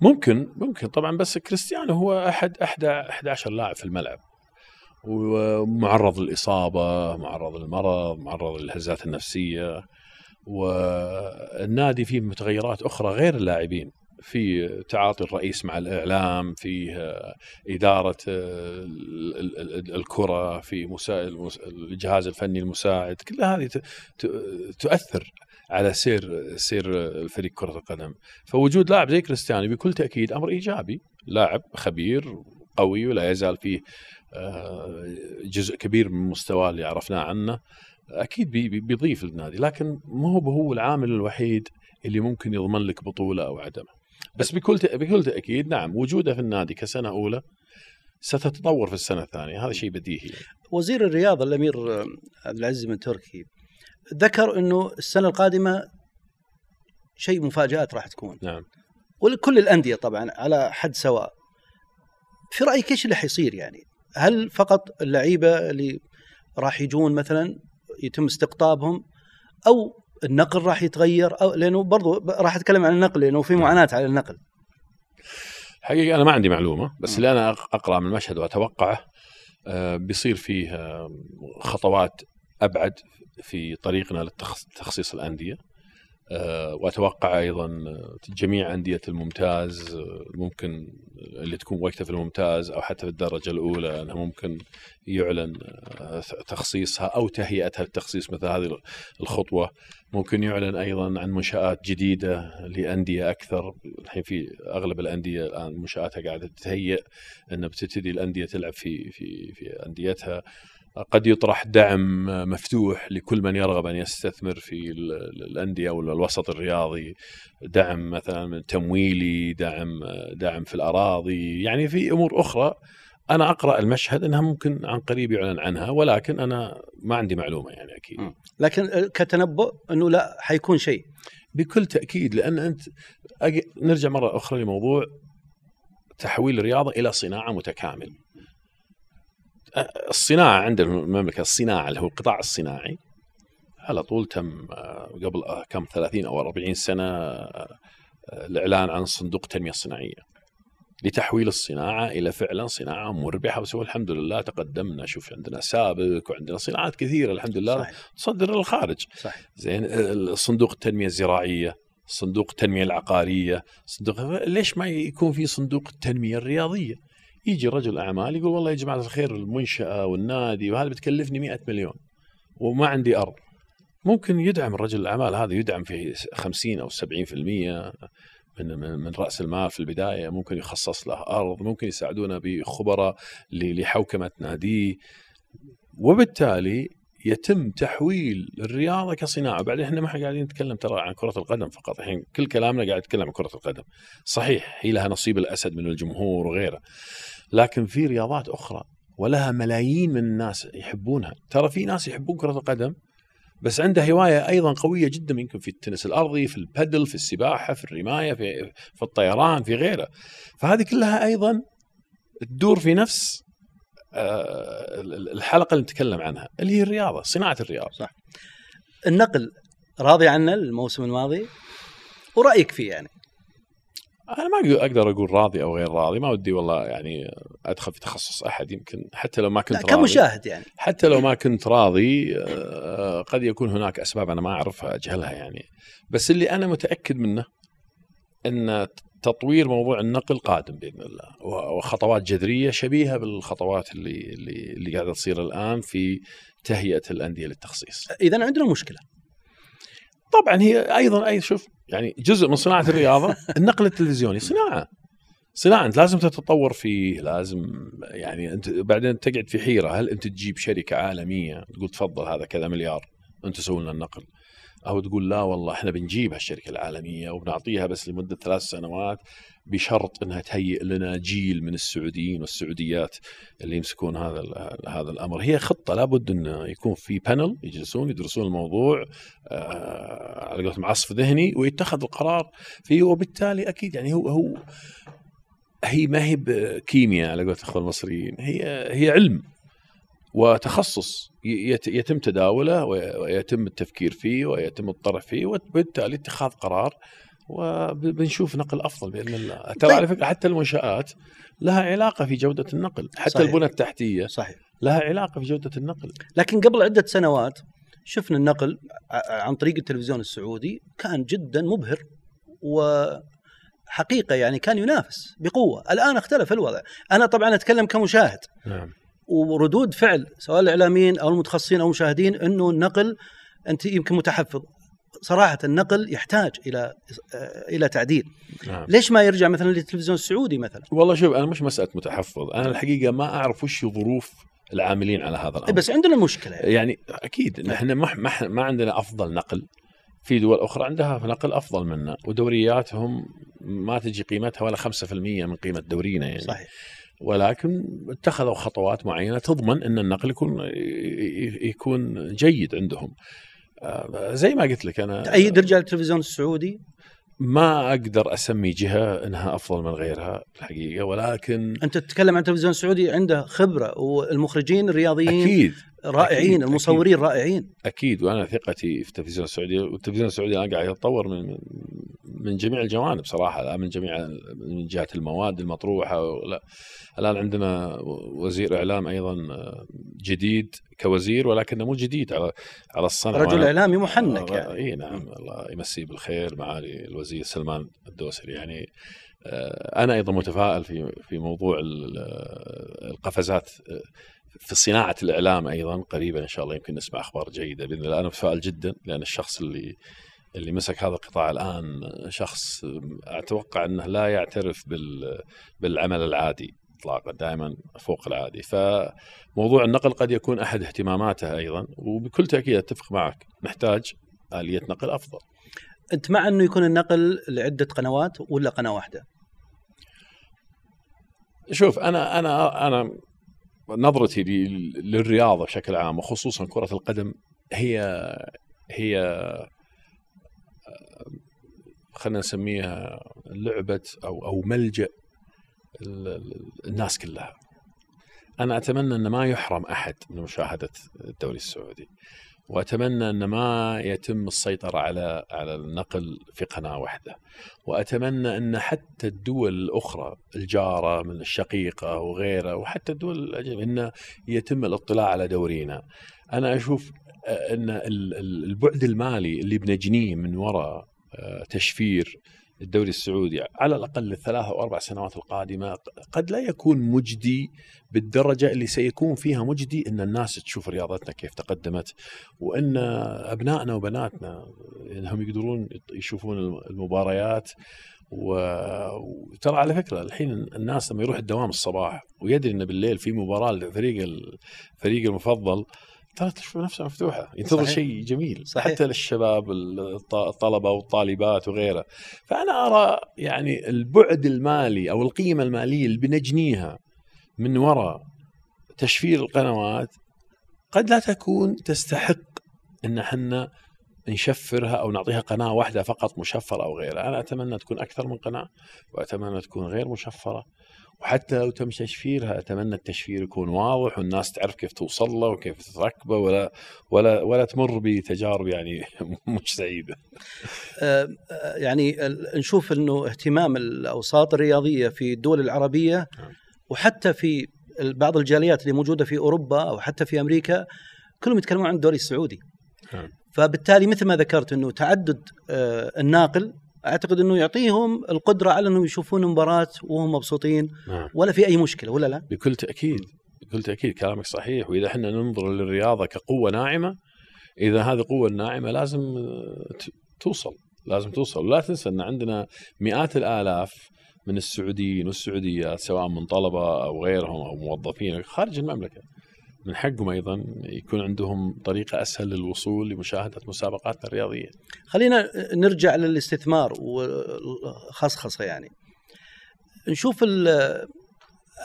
ممكن ممكن طبعا بس كريستيانو هو أحد أحد 11 لاعب في الملعب. ومعرض للإصابة معرض للمرض معرض للهزات النفسية. والنادي فيه متغيرات أخرى غير اللاعبين. في تعاطي الرئيس مع الإعلام في إدارة ال- ال- ال- الكرة في الجهاز الفني المساعد. كل هذه تؤثر على سير سير الفريق كرة القدم. فوجود لاعب زي كريستيانو بكل تأكيد أمر إيجابي. لاعب خبير قوي ولا يزال فيه آه، جزء كبير من مستواه اللي عرفناه عنه. أكيد بي- بي- بيضيف للنادي لكن ما هو هو العامل الوحيد اللي ممكن يضمن لك بطولة أو عدمها بس بكل بكل تأكيد نعم وجوده في النادي كسنة أولى ستتطور في السنة الثانية هذا شيء بديهي وزير الرياضه الأمير عبد العزيز من تركي ذكر إنه السنة القادمة شيء مفاجآت راح تكون. نعم. ولكل الأندية طبعا على حد سواء. في رأيك إيش اللي حيصير يعني؟ هل فقط اللعيبة اللي راح يجون مثلا يتم استقطابهم أو النقل راح يتغير أو لأنه برضو راح أتكلم عن النقل لأنه في نعم. معاناة على النقل حقيقة أنا ما عندي معلومة بس مم. اللي أق- أقرأ من المشهد وأتوقعه آه، بيصير فيه آه، خطوات أبعد في طريقنا لتخصيص الأندية آه، وأتوقع أيضا آه، جميع أندية الممتاز آه، ممكن اللي تكون وقتها في الممتاز أو حتى في الدرجة الأولى أنها ممكن يعلن آه، تخصيصها أو تهيئتها للتخصيص مثل هذه الخطوة. ممكن يعلن أيضا عن منشآت جديدة لأندية أكثر. الحين في أغلب الأندية الآن منشآتها قاعدة تتهيئ ان بتبتدي الأندية تلعب في في في أنديتها. قد يطرح دعم مفتوح لكل من يرغب أن يستثمر في ال- ال- الأندية أو الوسط الرياضي دعم مثلا تمويلي دعم دعم في الأراضي يعني في أمور أخرى أنا أقرأ المشهد إنها ممكن عن قريب يعلن عنها ولكن أنا ما عندي معلومة يعني أكيد. لكن كتنبؤ إنه لا حيكون شيء بكل تأكيد لأن أنت. نرجع مرة أخرى لموضوع تحويل الرياضة إلى صناعة متكامل. الصناعة عند المملكة الصناعة اللي هو القطاع الصناعي على طول تم آه، قبل آه، كم 30 أو 40 سنة آه، الإعلان عن صندوق التنمية الصناعية. لتحويل الصناعة إلى فعلا صناعة مربحة بس الحمد لله تقدمنا شوف عندنا سابك وعندنا صناعات كثيرة الحمد لله صحيح تصدر للخارج. صحيح زين صندوق التنمية الزراعية صندوق التنمية العقارية صندوق ليش ما يكون في صندوق التنمية الرياضية يجي رجل أعمال يقول والله يا جماعة الخير المنشأة والنادي وهذا بتكلفني 100 مليون وما عندي أرض. ممكن يدعم الرجل الأعمال هذا يدعم في 50 أو 70% من من رأس المال في البداية ممكن يخصص له أرض ممكن يساعدونه بخبراء لحوكمة ناديه وبالتالي يتم تحويل الرياضة كصناعة، بعدين إحنا ما إحنا قاعدين نتكلم ترى عن كرة القدم فقط، الحين كل كلامنا قاعد نتكلم عن كرة القدم. صحيح هي لها نصيب الأسد من الجمهور وغيره. لكن في رياضات أخرى ولها ملايين من الناس يحبونها، ترى في ناس يحبون كرة القدم بس عنده هواية أيضا قوية جدا يمكن في التنس الأرضي في البدل في السباحة في الرماية في في الطيران في غيره فهذه كلها أيضا تدور في نفس الحلقة اللي نتكلم عنها اللي هي الرياضة صناعة الرياضة. صح. النقل راضي عنه الموسم الماضي؟ ورأيك فيه يعني؟ أنا ما أقدر أقول راضي أو غير راضي ما ودي والله يعني أدخل في تخصص أحد يمكن حتى لو ما كنت راضي كمشاهد يعني. حتى لو ما كنت راضي آه، قد يكون هناك أسباب أنا ما أعرفها أجهلها يعني. بس اللي أنا متأكد منه إن تطوير موضوع النقل قادم بإذن الله وخطوات جذرية شبيهة بالخطوات اللي اللي اللي قاعدة تصير الآن في تهيئة الأندية للتخصيص. إذا عندنا مشكلة. طبعا هي أيضا أي شوف يعني جزء من صناعة الرياضة النقل التلفزيوني صناعة صناعة أنت لازم تتطور فيه لازم يعني أنت بعدين تقعد في حيرة هل أنت تجيب شركة عالمية تقول تفضل هذا كذا مليار أنت سووا لنا النقل أو تقول لا والله إحنا بنجيب هالشركة العالمية وبنعطيها بس لمدة ثلاث سنوات بشرط إنها تهيئ لنا جيل من السعوديين والسعوديات اللي يمسكون هذا هذا الأمر. هي خطة لابد انه يكون في بانل يجلسون يدرسون الموضوع آه على قولتهم عصف ذهني ويتخذ القرار فيه وبالتالي أكيد يعني هو هو هي ما هي بكيمياء على قولة الاخوه المصريين هي هي علم. وتخصص يتم تداوله ويتم التفكير فيه ويتم الطرح فيه وبالتالي اتخاذ قرار. وبنشوف نقل أفضل بإذن الله. ترى طيب. على فكرة حتى المنشآت لها علاقة في جودة النقل. حتى صحيح. البنى التحتية صحيح. لها علاقة في جودة النقل. لكن قبل عدة سنوات شفنا النقل عن طريق التلفزيون السعودي كان جدا مبهر وحقيقة يعني كان ينافس بقوة. الآن اختلف الوضع. أنا طبعا أتكلم كمشاهد. نعم. وردود فعل سواء الإعلاميين أو المتخصصين أو المشاهدين إنه النقل أنت يمكن متحفظ. صراحة النقل يحتاج إلى إلى تعديل. نعم. ليش ما يرجع مثلا للتلفزيون السعودي مثلا؟ والله شوف أنا مش مسألة متحفظ. أنا الحقيقة ما أعرف وش ظروف العاملين على هذا الأمر. بس عندنا مشكلة يعني, يعني أكيد نحن ما ما عندنا أفضل نقل. في دول أخرى عندها نقل أفضل منا ودورياتهم ما تجي قيمتها ولا 5% من قيمة دورينا يعني. صحيح. ولكن اتخذوا خطوات معينة تضمن إن النقل يكون يكون جيد عندهم. آه، زي ما قلت لك أنا تأيد رجال التلفزيون السعودي؟ ما أقدر أسمي جهة إنها أفضل من غيرها الحقيقة ولكن أنت تتكلم عن التلفزيون السعودي عنده خبرة والمخرجين الرياضيين أكيد. رائعين أكيد المصورين أكيد رائعين. أكيد وأنا ثقتي في التلفزيون السعودي والتلفزيون السعودي الان قاعد يتطور من من جميع الجوانب صراحة من جميع من جهة المواد المطروحة لا الآن عندنا وزير إعلام أيضا جديد كوزير ولكنه مو جديد على على الصنعه رجل إعلامي محنك يعني. إي نعم الله يمسيه بالخير معالي الوزير سلمان الدوسري. يعني آه، أنا أيضا متفائل في في موضوع القفزات آه، في صناعة الإعلام أيضا قريبا إن شاء الله يمكن نسمع أخبار جيدة بإذن الله. أنا متفائل جدا لأن الشخص اللي اللي مسك هذا القطاع الآن شخص أتوقع إنه لا يعترف بالعمل العادي اطلاقا دائما فوق العادي. فموضوع النقل قد يكون أحد اهتماماته أيضا وبكل تأكيد أتفق معك نحتاج آلية نقل أفضل. أنت مع إنه يكون النقل لعدة قنوات ولا قناة واحدة؟ شوف أنا أنا أنا نظرتي للرياضة بشكل عام وخصوصا كرة القدم هي هي خلينا نسميها لعبة أو أو ملجأ الناس كلها. أنا أتمنى أن ما يحرم أحد من مشاهدة الدوري السعودي. وأتمنى أن ما يتم السيطرة على على النقل في قناة واحدة. وأتمنى أن حتى الدول الأخرى الجارة من الشقيقة وغيرها وحتى الدول الأجنبية انه يتم الاطلاع على دورينا. أنا أشوف أن البعد المالي اللي بنجنيه من وراء آه، تشفير الدوري السعودي على الأقل الثلاث أو أربع سنوات القادمة قد لا يكون مجدي بالدرجة اللي سيكون فيها مجدي إن الناس تشوف رياضتنا كيف تقدمت وإن أبنائنا وبناتنا إنهم يقدرون يشوفون المباريات وترى على فكرة الحين الناس لما يروح الدوام الصباح ويدري انه بالليل في مباراة لفريق الفريق المفضل ترى تشوف نفسها مفتوحة. ينتظر شيء جميل. صحيح. حتى للشباب الطلبة والطالبات وغيره فأنا أرى يعني البعد المالي أو القيمة المالية اللي بنجنيها من وراء تشفير القنوات قد لا تكون تستحق إن إحنا نشفرها أو نعطيها قناة واحدة فقط مشفرة أو غيرها، أنا أتمنى تكون أكثر من قناة وأتمنى تكون غير مشفرة. وحتى لو تم تشفيرها أتمنى التشفير يكون واضح والناس تعرف كيف توصل له وكيف تركبه ولا ولا ولا تمر بتجارب يعني مش سعيدة. آه، آه، يعني نشوف إنه اهتمام الأوساط الرياضية في الدول العربية نعم. وحتى في بعض الجاليات اللي موجودة في أوروبا أو حتى في أمريكا كلهم يتكلمون عن الدوري السعودي. نعم. فبالتالي مثل ما ذكرت إنه تعدد آه، الناقل أعتقد إنه يعطيهم القدرة على إنهم يشوفون مباراة وهم مبسوطين نعم. ولا في أي مشكلة ولا لا؟ بكل تأكيد بكل تأكيد كلامك صحيح وإذا إحنا ننظر للرياضة كقوة ناعمة إذا هذه القوه الناعمه لازم توصل لازم توصل ولا تنسى إن عندنا مئات الآلاف من السعوديين والسعوديات سواء من طلبة أو غيرهم أو موظفين خارج المملكة من حقهم أيضا يكون عندهم طريقة أسهل للوصول لمشاهدة مسابقاتنا الرياضية. خلينا نرجع للاستثمار والخصخصه يعني نشوف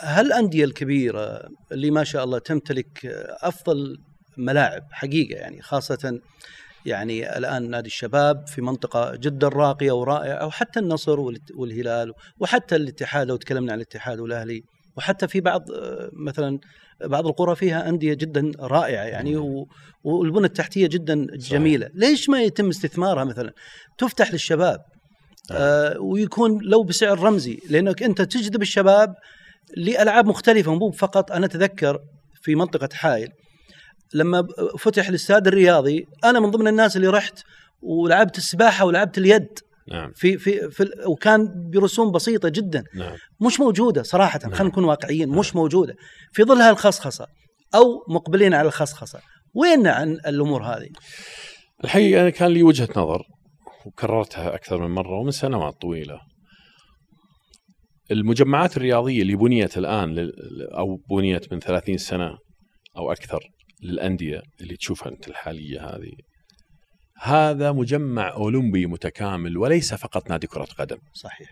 هل الأندية الكبيرة اللي ما شاء الله تمتلك أفضل ملاعب حقيقة يعني خاصة يعني الآن نادي الشباب في منطقة جدا راقية ورائعة أو حتى النصر والهلال وحتى الاتحاد لو تكلمنا عن الاتحاد والأهلي وحتى في بعض آه، مثلا بعض القرى فيها أندية جدا رائعة يعني و- والبنى التحتية جدا جميلة، ليش ما يتم استثمارها مثلا؟ تفتح للشباب. آه ويكون لو بسعر رمزي لأنك أنت تجذب الشباب لألعاب مختلفة مو فقط أنا أتذكر في منطقة حائل لما فتح الاستاد الرياضي أنا من ضمن الناس اللي رحت ولعبت السباحة ولعبت اليد. نعم. في في, في وكان برسوم بسيطة جدا. نعم. مش موجودة صراحة نعم. خلينا نكون واقعيين مش موجودة. في ظلها الخصخصة أو مقبلين على الخصخصة. وين عن الأمور هذه؟ الحقيقة أنا كان لي وجهة نظر وكررتها أكثر من مرة ومن سنوات طويلة. المجمعات الرياضية اللي بنيت الآن أو بنيت من 30 سنة أو أكثر للأندية اللي تشوفها أنت الحالية هذه هذا مجمع أولمبي متكامل وليس فقط نادي كرة قدم. صحيح.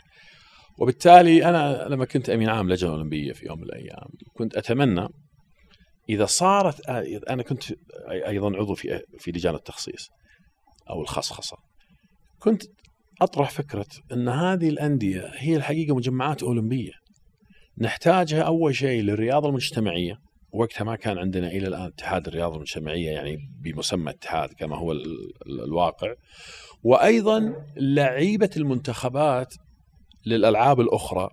وبالتالي أنا لما كنت أمين عام لجنة أولمبية في يوم من الأيام كنت أتمنى إذا صارت أنا كنت أيضا عضو في في لجان التخصيص أو الخصخصة. كنت أطرح فكرة إن هذه الأندية هي الحقيقة مجمعات أولمبية. نحتاجها أول شيء للرياضة المجتمعية. وقتها ما كان عندنا إلى الآن اتحاد الرياضة المجتمعية يعني بمسمى اتحاد كما هو ال- ال- الواقع. وأيضا لعيبة المنتخبات للألعاب الأخرى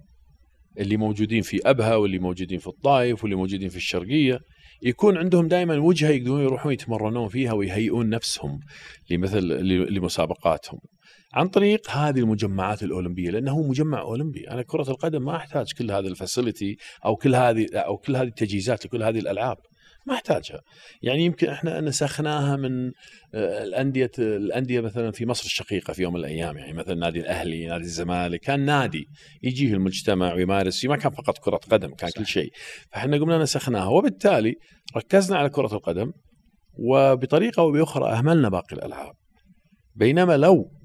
اللي موجودين في أبها واللي موجودين في الطائف واللي موجودين في الشرقية يكون عندهم دائما وجهة يقدرون يروحون يتمرنون فيها ويهيئون نفسهم لمثل لمسابقاتهم. عن طريق هذه المجمعات الأولمبية لأنه هو مجمع أولمبي. أنا كرة القدم ما أحتاج كل هذه الفاسيلتي أو كل هذه أو كل هذه التجهيزات لكل هذه الألعاب. ما أحتاجها. يعني يمكن إحنا نسخناها من آه، الأندية الأندية مثلا في مصر الشقيقة في يوم من الأيام. يعني مثلا نادي الأهلي نادي الزمالك كان نادي يجيه المجتمع ويمارس فيه ما كان فقط كرة قدم كان كل شيء. فإحنا قمنا نسخناها وبالتالي ركزنا على كرة القدم وبطريقة أو بأخرى أهملنا باقي الألعاب. بينما لو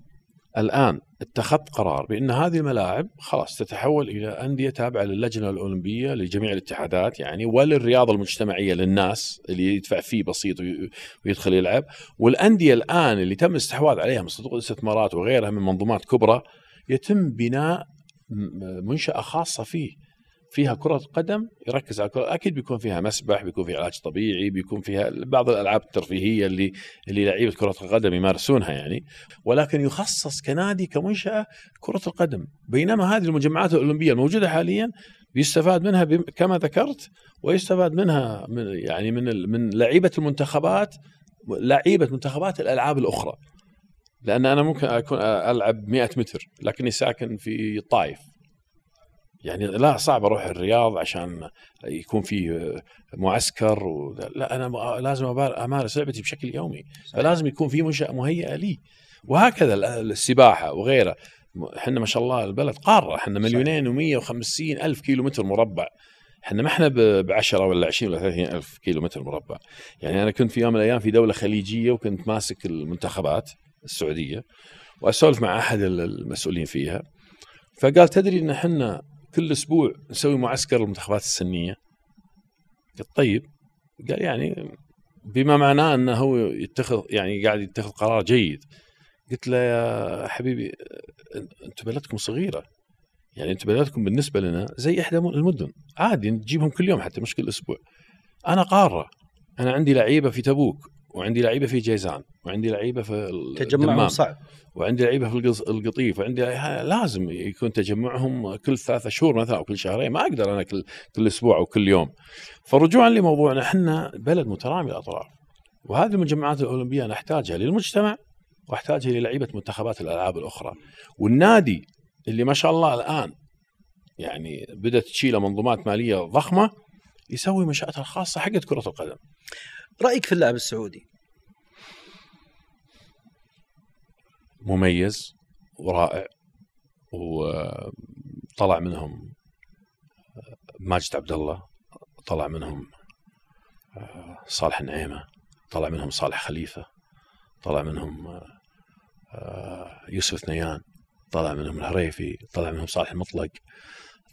الآن اتخذت قرار بأن هذه الملاعب خلاص تتحول إلى أندية تابعة للجنة الأولمبية لجميع الاتحادات يعني وللرياضة المجتمعية للناس اللي يدفع فيه بسيط وي- ويدخل يلعب. والأندية الآن اللي تم الاستحواذ عليها من صندوق الاستثمارات وغيرها من منظومات كبرى يتم بناء منشأة خاصة فيه. فيها كرة قدم يركز على الكرة. أكيد بيكون فيها مسبح بيكون فيها علاج طبيعي بيكون فيها بعض الألعاب الترفيهية اللي اللي لعيبة كرة القدم يمارسونها يعني. ولكن يخصص كنادي كمنشأة كرة القدم. بينما هذه المجمعات الأولمبية الموجودة حاليا بيستفاد منها كما ذكرت ويستفاد منها من يعني من من لعيبة المنتخبات لعيبة منتخبات الألعاب الأخرى. لأن أنا ممكن أكون ألعب 100 متر لكني ساكن في الطائف يعني لا صعب أروح الرياض عشان يكون في معسكر و... لا أنا لازم أمارس لعبتي بشكل يومي فلازم يكون في منشأة مهيئة لي. وهكذا ال- السباحة وغيرها. م- إحنا ما شاء الله البلد قارة إحنا مليونين و150 ألف كيلو متر مربع. إحنا ما إحنا ب 10 ولا 20 ولا 30 ألف كيلو متر مربع. يعني أنا كنت في يوم من الأيام في دولة خليجية وكنت ماسك المنتخبات السعودية وأسولف مع أحد ال- المسؤولين فيها. فقال تدري إن إحنا كل أسبوع نسوي معسكر للمنتخبات السنية. قلت طيب قال يعني بما معناه إنه هو يتخذ يعني قاعد يتخذ قرار جيد. قلت له يا حبيبي أنتم بلدكم صغيرة. يعني أنتم بلدكم بالنسبة لنا زي إحدى المدن. عادي تجيبهم كل يوم حتى مش كل أسبوع. أنا قارة. أنا عندي لعيبة في تبوك. وعندي لعيبة في جيزان وعندي لعيبة في تجمعهم صعب. وعندي لعيبة في القطيف وعندي لازم يكون تجمعهم كل ثلاثة شهور مثلا أو كل شهرين ما أقدر أنا كل كل أسبوع أو كل يوم. فرجوعا لموضوعنا إحنا بلد مترامي الأطراف وهذه المجمعات الأولمبية نحتاجها للمجتمع وأحتاجها للعيبة منتخبات الألعاب الأخرى. والنادي اللي ما شاء الله الآن يعني بدأت تشيله منظومات مالية ضخمة يسوي منشاته الخاصه حقت كرة القدم. رأيك في اللاعب السعودي؟ مميز ورائع وطلع منهم ماجد عبد الله طلع منهم صالح النعيمه طلع منهم صالح خليفة طلع منهم يوسف ثنيان طلع منهم الهريفي طلع منهم صالح المطلق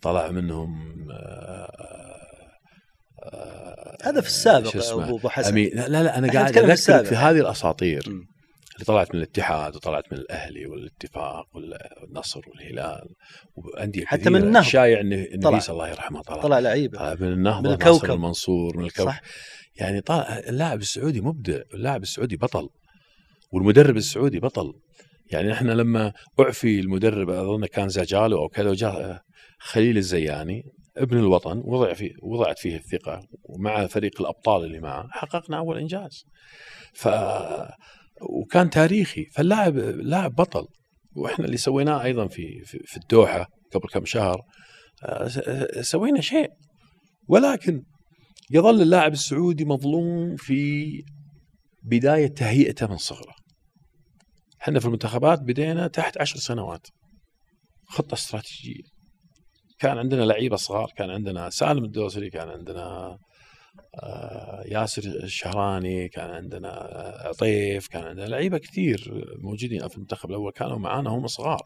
طلع منهم هذا في السابق ابو حسن. لا لا أنا قاعد أذكرك في هذه الأساطير م. اللي طلعت من الاتحاد وطلعت من الأهلي والاتفاق والنصر والهلال وأندية حتى من النهضة شايع النبيس الله يرحمه طلع. طلع لعيبة. طلع من النهضة من الكوكب. المنصور من الكوكب. صح. يعني طلع اللاعب السعودي مبدع اللاعب السعودي بطل. والمدرب السعودي بطل. يعني إحنا لما أعفي المدرب أظن كان زجالو أو كذا وجاء خليل الزياني. ابن الوطن وضع فيه وضعت فيه الثقة ومع فريق الأبطال اللي معه حققنا أول إنجاز. ف وكان تاريخي فاللاعب لاعب بطل. وإحنا اللي سويناه أيضا في في, في الدوحة قبل كم شهر. سوينا شيء. ولكن يظل اللاعب السعودي مظلوم في بداية تهيئته من صغره. إحنا في المنتخبات بدينا تحت عشر سنوات. خطة استراتيجية. كان عندنا لعيبة صغار كان عندنا سالم الدوسري كان عندنا آه، ياسر الشهراني كان عندنا عطيف كان عندنا لعيبة كثير موجودين في المنتخب الأول كانوا معانا هم صغار.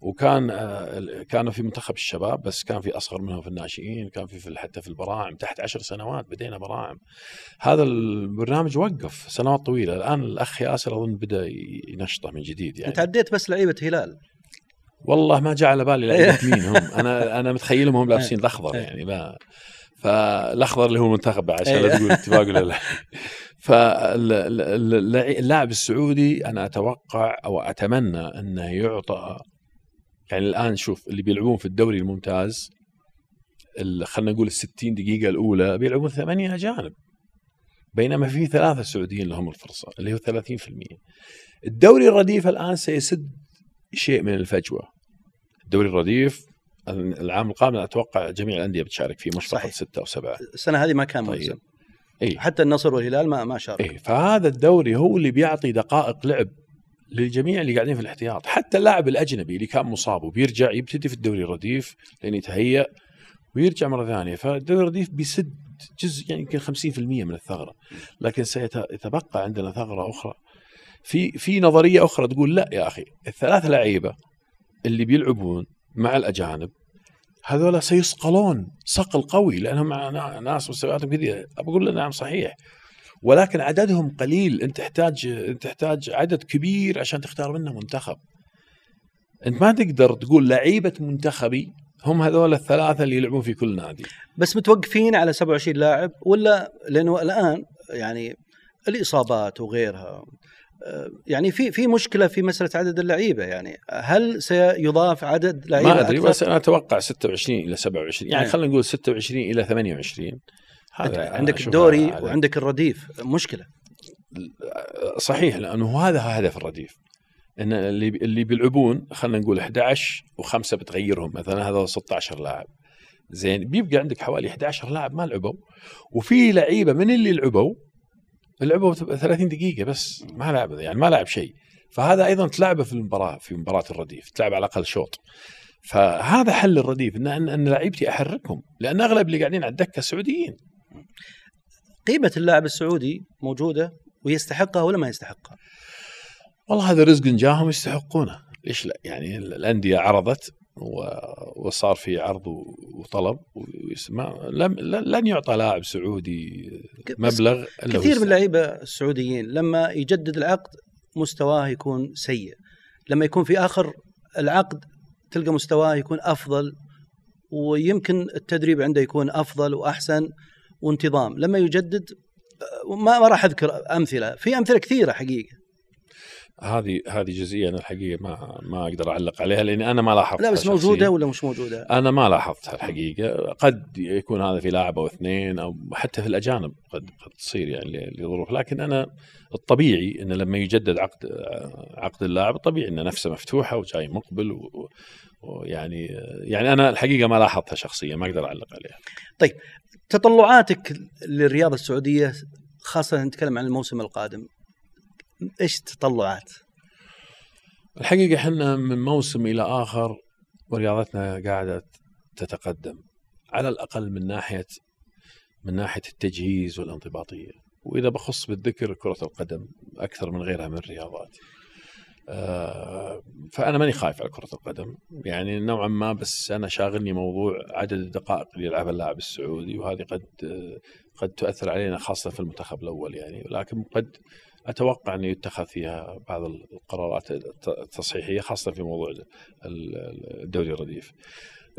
وكان آه، كانوا في منتخب الشباب بس كان في أصغر منهم في الناشئين كان في حتى في البراعم تحت عشر سنوات بدينا براعم. هذا البرنامج وقف سنوات طويلة. الآن الأخ ياسر أظن بدأ ينشطه من جديد يعني. أنت عديت بس لعيبة هلال. والله ما جاء على بالي لعيبه مين هم. أنا أنا متخيلهم هم لابسين الأخضر يعني ما فالأخضر اللي هو المنتخب عشان لا تقول اتفاق ولا لا. فاللاعب السعودي أنا أتوقع أو أتمنى أنه يعطى يعني الآن شوف اللي بيلعبون في الدوري الممتاز خلينا نقول ال 60 دقيقة الأولى بيلعبون ثمانية أجانب. بينما في ثلاثة سعوديين لهم الفرصة اللي هو 30% الدوري الرديف الآن سيسد شيء من الفجوة. الدوري الرديف العام القادم أتوقع جميع الأندية بتشارك فيه مش فقط ستة أو سبعة. السنة هذه ما كان طيب. ملزم إيه؟ حتى النصر والهلال ما ما شارك. إيه؟ فهذا الدوري هو اللي بيعطي دقائق لعب للجميع اللي قاعدين في الاحتياط. حتى اللاعب الأجنبي اللي كان مصاب وبيرجع يبتدي في الدوري الرديف لين يتهيأ ويرجع مرة ثانية. فالدوري الرديف بيسد جزء يعني يمكن 50% من الثغرة. لكن سيتبقى عندنا ثغرة أخرى. في في نظرية أخرى تقول لا يا أخي الثلاث لعيبة اللي بيلعبون مع الأجانب هذول سيصقلون صقل قوي لأنهم ناس مستوياتهم كذا بقول نعم صحيح ولكن عددهم قليل. أنت تحتاج تحتاج عدد كبير عشان تختار منه منتخب. أنت ما تقدر تقول لعيبة منتخبي هم هذول الثلاثة اللي يلعبون في كل نادي. بس متوقفين على 27 لاعب ولا؟ لأنه الآن يعني الإصابات وغيرها يعني في في مشكلة في مسألة عدد اللعيبة يعني هل سيضاف عدد لعيبة ما أدري بس أنا أتوقع 26 إلى 27 يعني, يعني خلينا نقول 26 إلى 28 هذا عندك الدوري وعندك الرديف مشكلة. صحيح لأنه هذا هدف الرديف. إن اللي اللي بيلعبون خلينا نقول 11 وخمسة بتغيرهم مثلا هذا 16 لاعب. زين بيبقى عندك حوالي 11 لاعب ما لعبوا. وفي لعيبة من اللي لعبوا لعبوا 30 دقيقة بس ما لعب يعني ما لعب شيء. فهذا أيضا تلعبه في المباراة في مباراة الرديف تلعب على الأقل شوط. فهذا حل الرديف إن إن, لعيبتي أحركهم لأن أغلب اللي قاعدين على الدكة سعوديين. قيمة اللاعب السعودي موجودة ويستحقها ولا ما يستحقها؟ والله هذا رزق جاهم يستحقونه. ليش لا؟ يعني الأندية عرضت وصار في عرض وطلب لم لن يعطى لاعب سعودي مبلغ كثير من. اللعيبة السعوديين لما يجدد العقد مستواه يكون سيء. لما يكون في آخر العقد تلقى مستواه يكون أفضل ويمكن التدريب عنده يكون أفضل وأحسن وانتظام. لما يجدد ما راح أذكر أمثلة في أمثلة كثيرة حقيقة. هذه هذه جزئية أنا الحقيقة ما ما أقدر أعلق عليها لأني أنا ما لاحظتها لا بس. موجودة ولا مش موجودة؟ أنا ما لاحظتها الحقيقة. قد يكون هذا في لاعب أو اثنين أو حتى في الأجانب قد قد تصير يعني لظروف. لكن أنا الطبيعي انه لما يجدد عقد عقد اللاعب الطبيعي انه نفسه مفتوحة وجاي مقبل ويعني يعني أنا الحقيقة ما لاحظتها شخصيا ما أقدر أعلق عليها. تطلعاتك للرياضه السعودية خاصة نتكلم عن الموسم القادم إيش تطلعات؟ الحقيقة إحنا من موسم إلى آخر ورياضتنا قاعدة تتقدم. على الأقل من ناحية من ناحية التجهيز والانضباطية. وإذا بخص بالذكر كرة القدم أكثر من غيرها من الرياضات. آه، فأنا ماني خايف على كرة القدم. يعني نوعا ما بس أنا شاغلني موضوع عدد الدقائق اللي يلعبها اللاعب السعودي وهذه قد قد تؤثر علينا خاصة في المنتخب الأول يعني. ولكن قد أتوقع أنه يتخذ فيها بعض القرارات الت- التصحيحية خاصة في موضوع ال- ال- الدوري الرديف.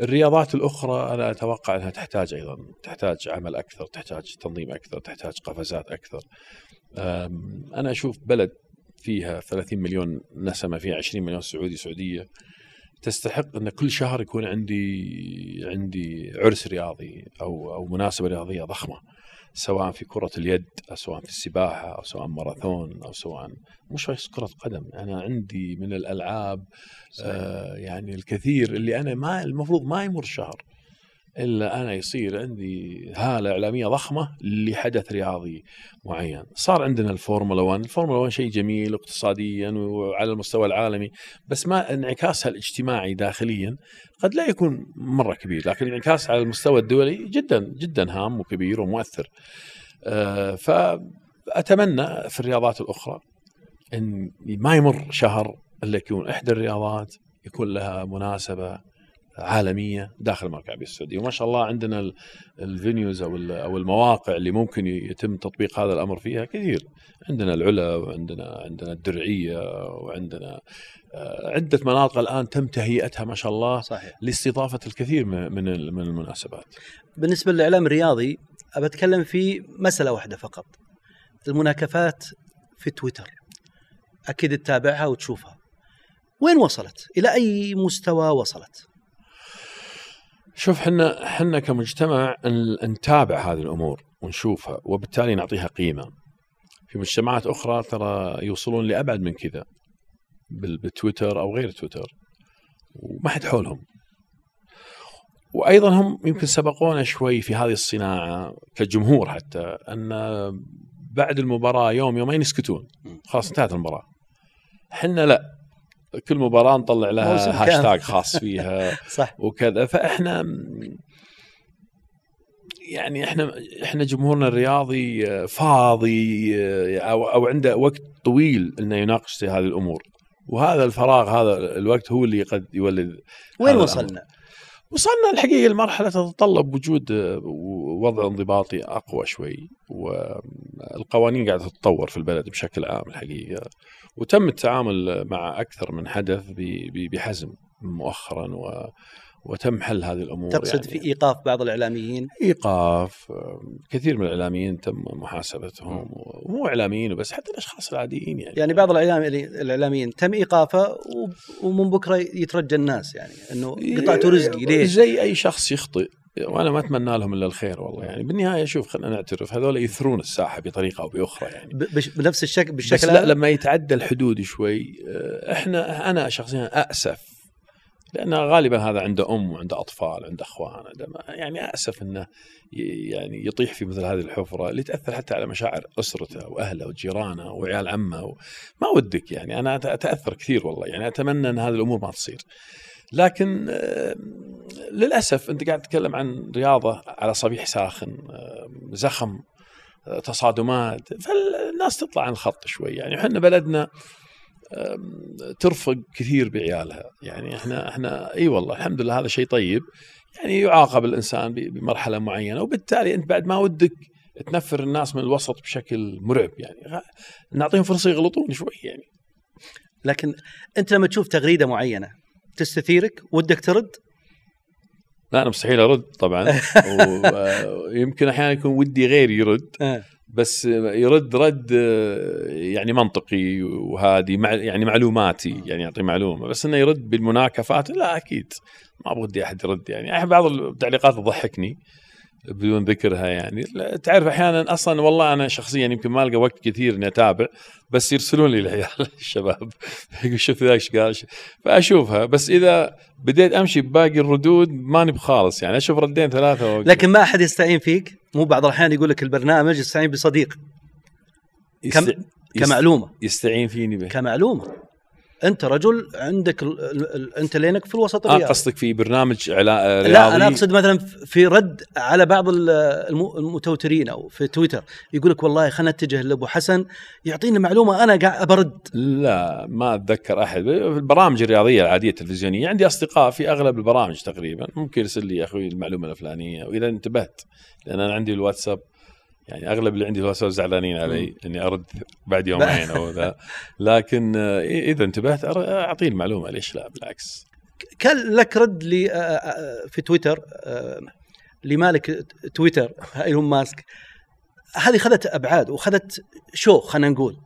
الرياضات الأخرى أنا أتوقع أنها تحتاج أيضا تحتاج عمل أكثر، تحتاج تنظيم أكثر، تحتاج قفزات أكثر. أنا أشوف بلد فيها 30 مليون نسمة فيها 20 مليون سعودي سعودية تستحق أن كل شهر يكون عندي عندي عرس رياضي أو أو مناسبة رياضية ضخمة سواء في كرة اليد أو سواء في السباحة أو سواء ماراثون أو سواء مش بس كرة قدم أنا عندي من الألعاب آه يعني الكثير اللي أنا ما المفروض ما يمر شهر. إلا أنا يصير عندي هالة إعلامية ضخمة لحدث رياضي معين، صار عندنا الفورمولا 1، الفورمولا 1 شيء جميل اقتصاديا وعلى المستوى العالمي، بس ما انعكاسها الاجتماعي داخليا قد لا يكون مرة كبير، لكن انعكاس على المستوى الدولي جدا جدا هام وكبير ومؤثر. آه فأتمنى في الرياضات الأخرى إن ما يمر شهر إلا يكون إحدى الرياضات يكون لها مناسبة عالمية داخل المملكه العربية السعودية. وما شاء الله عندنا ال- الفينيوز أو أو المواقع اللي ممكن يتم تطبيق هذا الأمر فيها كثير. عندنا العلا وعندنا عندنا الدرعية وعندنا آه، عدة مناطق الآن تم تهيئتها ما شاء الله صحيح. لاستضافة الكثير من من ال- من المناسبات. بالنسبة للإعلام الرياضي أبى أتكلم في مسألة واحدة فقط. المناكفات في تويتر. أكيد تتابعها وتشوفها. وين وصلت؟ إلى أي مستوى وصلت؟ شوف حنا حنا كمجتمع نتابع هذه الأمور ونشوفها وبالتالي نعطيها قيمة. في مجتمعات أخرى ترى يوصلون لأبعد من كذا بال- بتويتر أو غير تويتر وما حد حولهم. وأيضا هم يمكن سبقونا شوي في هذه الصناعة كجمهور حتى أن بعد المباراة يوم يومين يسكتون خلاص انتهت المباراة. حنا لا كل مباراة نطلع لها. هاشتاج خاص فيها صح. وكذا. فإحنا يعني إحنا إحنا جمهورنا الرياضي فاضي أو أو عنده وقت طويل إنه يناقش في هذه الأمور. وهذا الفراغ هذا الوقت هو اللي قد يولد وين وصلنا؟ وصلنا الحقيقة لمرحلة تتطلب وجود وضع انضباطي أقوى شوي. والقوانين قاعدة تتطور في البلد بشكل عام الحقيقة. وتم التعامل مع أكثر من حدث بحزم مؤخرا و وتم حل هذه الأمور تقصد يعني. في إيقاف بعض الإعلاميين؟ إيقاف كثير من الإعلاميين تم محاسبتهم ومو إعلاميين بس حتى الأشخاص العاديين يعني. يعني بعض الاعلام الإعلاميين تم إيقافه ومن بكرة يترجى الناس يعني إنه قطعتوا رزقي ليش؟ زي أي شخص يخطئ. وأنا ما أتمنى لهم إلا الخير والله. يعني بالنهاية شوف خلينا نعترف هذول يثرون الساحة بطريقة أو بأخرى يعني. بنفس الشكل بس بالشكل لا هذا؟ لما يتعدى الحدود شوي آه، إحنا أنا شخصيا اسف لأن غالبا هذا عنده أم وعنده أطفال عنده أخوان عنده يعني اسف إنه يعني يطيح في مثل هذه الحفرة اللي تأثر حتى على مشاعر أسرته وأهله وجيرانه وعيال عمه و... ما ودك يعني. أنا أتأثر كثير والله يعني. أتمنى إن هذه الأمور ما تصير. لكن آه، للأسف أنت قاعد تتكلم عن رياضة على صبيح ساخن آه، زخم آه، تصادمات. فالناس تطلع عن الخط شوي. يعني إحنا بلدنا ترفق كثير بعيالها. يعني إحنا إحنا إي والله الحمد لله هذا شيء طيب. يعني يعاقب الإنسان بمرحلة معينة. وبالتالي أنت بعد ما ودك تنفر الناس من الوسط بشكل مرعب. يعني نعطيهم فرصة يغلطون شوي يعني. لكن أنت لما تشوف تغريدة معينة تستثيرك؟ ودك ترد؟ لا أنا مستحيل أرد طبعا. ويمكن أحيانا يكون ودي غيري يرد. آه. بس يرد رد آه، يعني منطقي وهادي مع يعني معلوماتي يعني يعطي معلومة. بس إنه يرد بالمناكفات لا أكيد. ما بودي أحد يرد يعني. بعض التعليقات تضحكني. بدون ذكرها يعني. تعرف أحيانا أصلا والله أنا شخصيا يمكن ما ألقى وقت كثير إني أتابع بس يرسلون لي العيال الشباب. يقول شوف ذاك إيش قال فأشوفها. بس إذا بديت أمشي بباقي الردود ماني بخالص يعني. أشوف ردين ثلاثة وأوقف. لكن ما أحد يستعين فيك؟ مو بعض الأحيان يقول لك البرنامج يستعين بصديق. يست- كم- يست- كمعلومة. يستعين فيني به. كمعلومة. انت رجل عندك ال... ال... ال... انت link في الوسط آه الرياضي. قصدك في برنامج علا... رياضي لا أنا أقصد مثلا في رد على بعض ال- الم- المتوترين أو في تويتر. يقول لك والله خلينا نتجه لأبو حسن يعطيني معلومة أنا قاعد برد لا ما أتذكر أحد. في البرامج الرياضية العادية التلفزيونية عندي أصدقاء في أغلب البرامج تقريبا. ممكن يرسل لي يا أخوي المعلومة الفلانية. وإذا انتبهت لأن أنا عندي الواتساب. يعني أغلب اللي عندي الواتساب زعلانين علي إني أرد بعد يومين أو ذا. لكن آه، إذا انتبهت أر- أعطيه المعلومة ليش لا؟ بالعكس. كان لك رد لي آه، آه، في تويتر آه، لمالك تويتر إيلون ماسك. هذه خذت أبعاد وخذت شو خلينا نقول.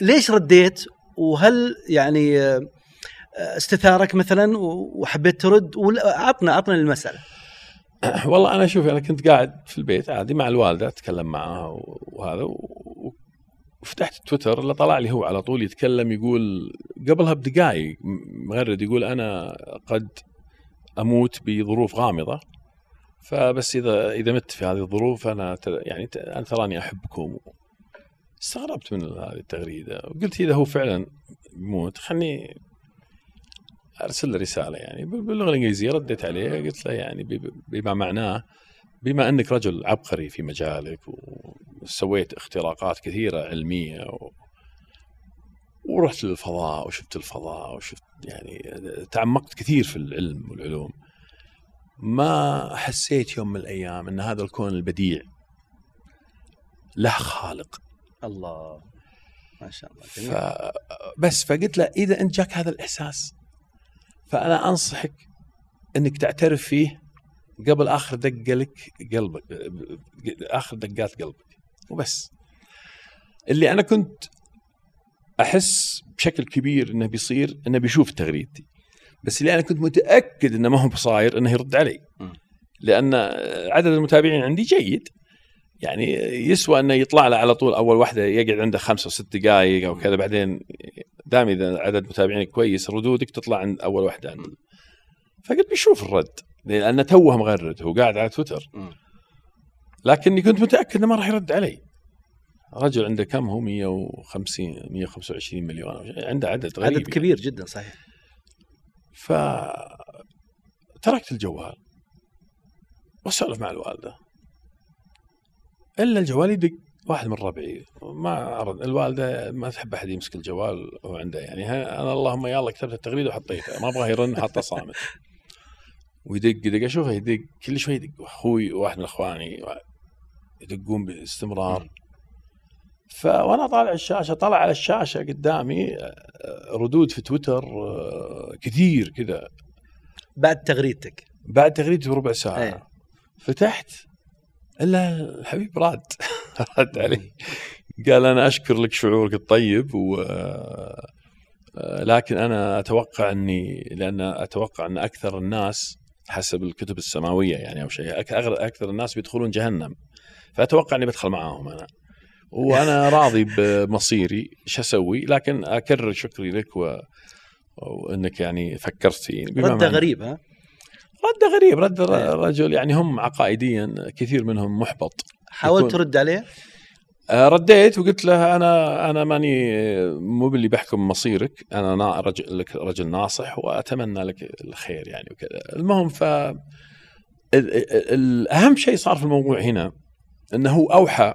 ليش رديت؟ وهل يعني آه، استثارك مثلا وحبيت ترد؟ عطنا عطنا المسألة. والله أنا شوف أنا كنت قاعد في البيت عادي مع الوالدة أتكلم معها وهذا وفتحت تويتر اللي طلع لي هو على طول يتكلم يقول قبلها بدقائق مغرد يقول أنا قد أموت بظروف غامضة فبس إذا إذا مت في هذه الظروف أنا يعني أنا تراني أحبكم. استغربت من هذه التغريدة وقلت إذا هو فعلا يموت خلني أرسل له رسالة يعني بال- باللغة الانجليزيه رديت عليه قلت له يعني بما معناه بما أنك رجل عبقري في مجالك وسويت اختراقات كثيرة علمية و... ورحت للفضاء وشفت الفضاء وشفت يعني تعمقت كثير في العلم والعلوم ما حسيت يوم من الأيام إن هذا الكون البديع له خالق الله ما شاء الله ف... جميل. بس فقلت له إذا أنت جاك هذا الإحساس فأنا أنصحك إنك تعترف فيه قبل آخر دقة لك قلبك آخر دقات قلبك. وبس. اللي أنا كنت أحس بشكل كبير إنه بيصير إنه بيشوف تغريدتي. بس اللي أنا كنت متأكد إنه ما هو بصاير إنه يرد علي. لأن عدد المتابعين عندي جيد. يعني يسوى إنه يطلع له على طول أول واحدة يقعد عنده خمسة أو ست دقائق أو كذا بعدين دام إذا عدد متابعينك كويس ردودك تطلع عند أول واحدة عنده فقلت بيشوف الرد لأن توه مغرد هو قاعد على تويتر. لكني كنت متأكد إنه ما راح يرد علي. رجل عنده كم؟ هو 150 125 مليون. عنده عدد غريب عدد كبير جدا صحيح. ف تركت الجوال. وأسولف مع الوالدة. إلا الجوال يدق واحد من ربعي. ما عرض الوالدة ما تحب أحد يمسك الجوال وهو عنده يعني أنا اللهم يا الله كتبت التغريده وحطيته ما أبغاه يرن حاطه صامت. ويدق يدق أشوفه يدق كل شوي يدق. أخوي واحد من إخواني يدقون باستمرار. ف وأنا طالع الشاشة طلع على الشاشة قدامي آه، ردود في تويتر آه، كثير كذا. بعد تغريدتك. بعد تغريدتي بربع ساعة. إيه. فتحت إلا الحبيب راد. رد علي. قال أنا أشكر لك شعورك الطيب و آه، لكن أنا أتوقع أني لأن أتوقع أن أكثر الناس حسب الكتب السماوية يعني أو شيء أكثر الناس بيدخلون جهنم. فأتوقع أني بدخل معاهم أنا. وأنا راضي بمصيري إيش أسوي؟ لكن أكرر شكري لك و... وأنك يعني فكرت فيني رده غريب ها؟ رد غريب رد إيه. الرجل يعني هم عقائديا كثير منهم محبط. حاولت ترد عليه؟ آه، رديت وقلت له أنا أنا ماني مو باللي بحكم مصيرك. أنا نا- رجل لك رجل ناصح وأتمنى لك الخير يعني وكذا. المهم ف الأهم شيء صار في الموضوع هنا إنه هو أوحى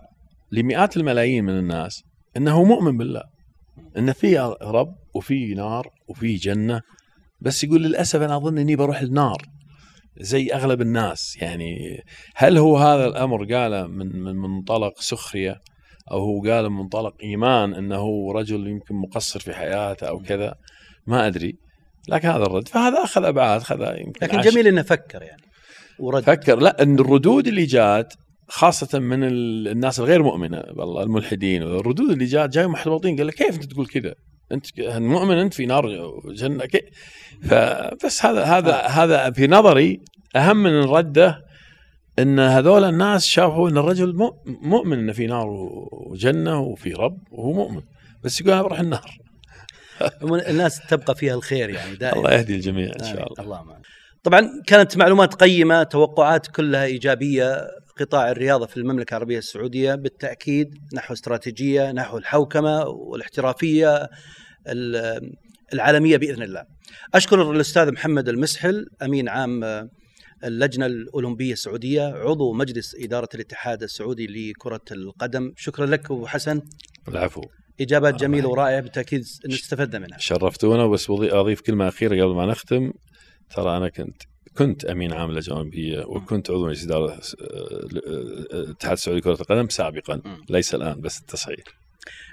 لمئات الملايين من الناس إنه مؤمن بالله. ان في رب وفي نار وفي جنة. بس يقول للأسف أنا أظن إني بروح النار. زي أغلب الناس. يعني هل هو هذا الأمر قاله من من منطلق سخرية؟ أو هو قال من منطلق إيمان إنه رجل يمكن مقصر في حياته أو كذا؟ ما أدري. لكن هذا الرد. فهذا أخذ أبعاد أخذ يمكن لكن عشر- جميل إنه فكر يعني. ورد. فكر. لا إن الردود اللي جات خاصة من ال- الناس الغير مؤمنة والله الملحدين الردود اللي جات جاي محبطين قال لك كيف أنت تقول كذا؟ انت مؤمن انت في نار كيف؟ فبس هذا هذا هذا في نظري أهم من الردة إن هذول الناس شافوا إن الرجل مؤ- مؤمن ان في نار وجنة وفي رب وهو مؤمن بس يقول أنا بروح النار الناس تبقى فيها الخير يعني دائما الله يهدي الجميع إن شاء. الله الله معنا. طبعا كانت معلومات قيمة توقعات كلها إيجابية قطاع الرياضة في المملكة العربية السعودية بالتأكيد نحو استراتيجية نحو الحوكمة والاحترافية ال- العالمية بإذن الله. أشكر الأستاذ محمد المسحل أمين عام آه، اللجنة الأولمبية السعودية عضو مجلس إدارة الاتحاد السعودي لكرة القدم شكرا لك أبو حسن العفو إجابات جميلة. ورائعة بالتأكيد استفدنا منها. شرفتونا بس أضيف كلمة أخيرة قبل ما نختم ترى أنا كنت كنت أمين عام اللجنه الاولمبيه وكنت عضو مجلس إدارة آه، الاتحاد السعودي لكرة القدم سابقا. ليس الآن بس التصحيح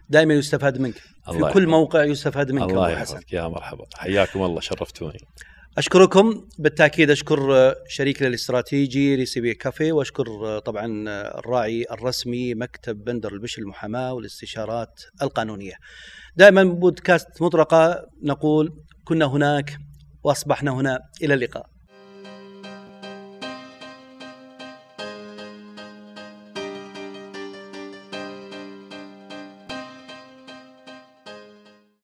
دائما يستفاد منك في كل. موقع يستفاد منك الله. يحفظك يا مرحبا حياكم الله شرفتوني أشكركم بالتأكيد أشكر آه، شريكنا الاستراتيجي ريسيبي كافي وأشكر آه، طبعا آه، الراعي الرسمي مكتب بندر البش المحاماة والاستشارات القانونية. دائما بودكاست مطرقة نقول كنا هناك وأصبحنا هنا إلى اللقاء.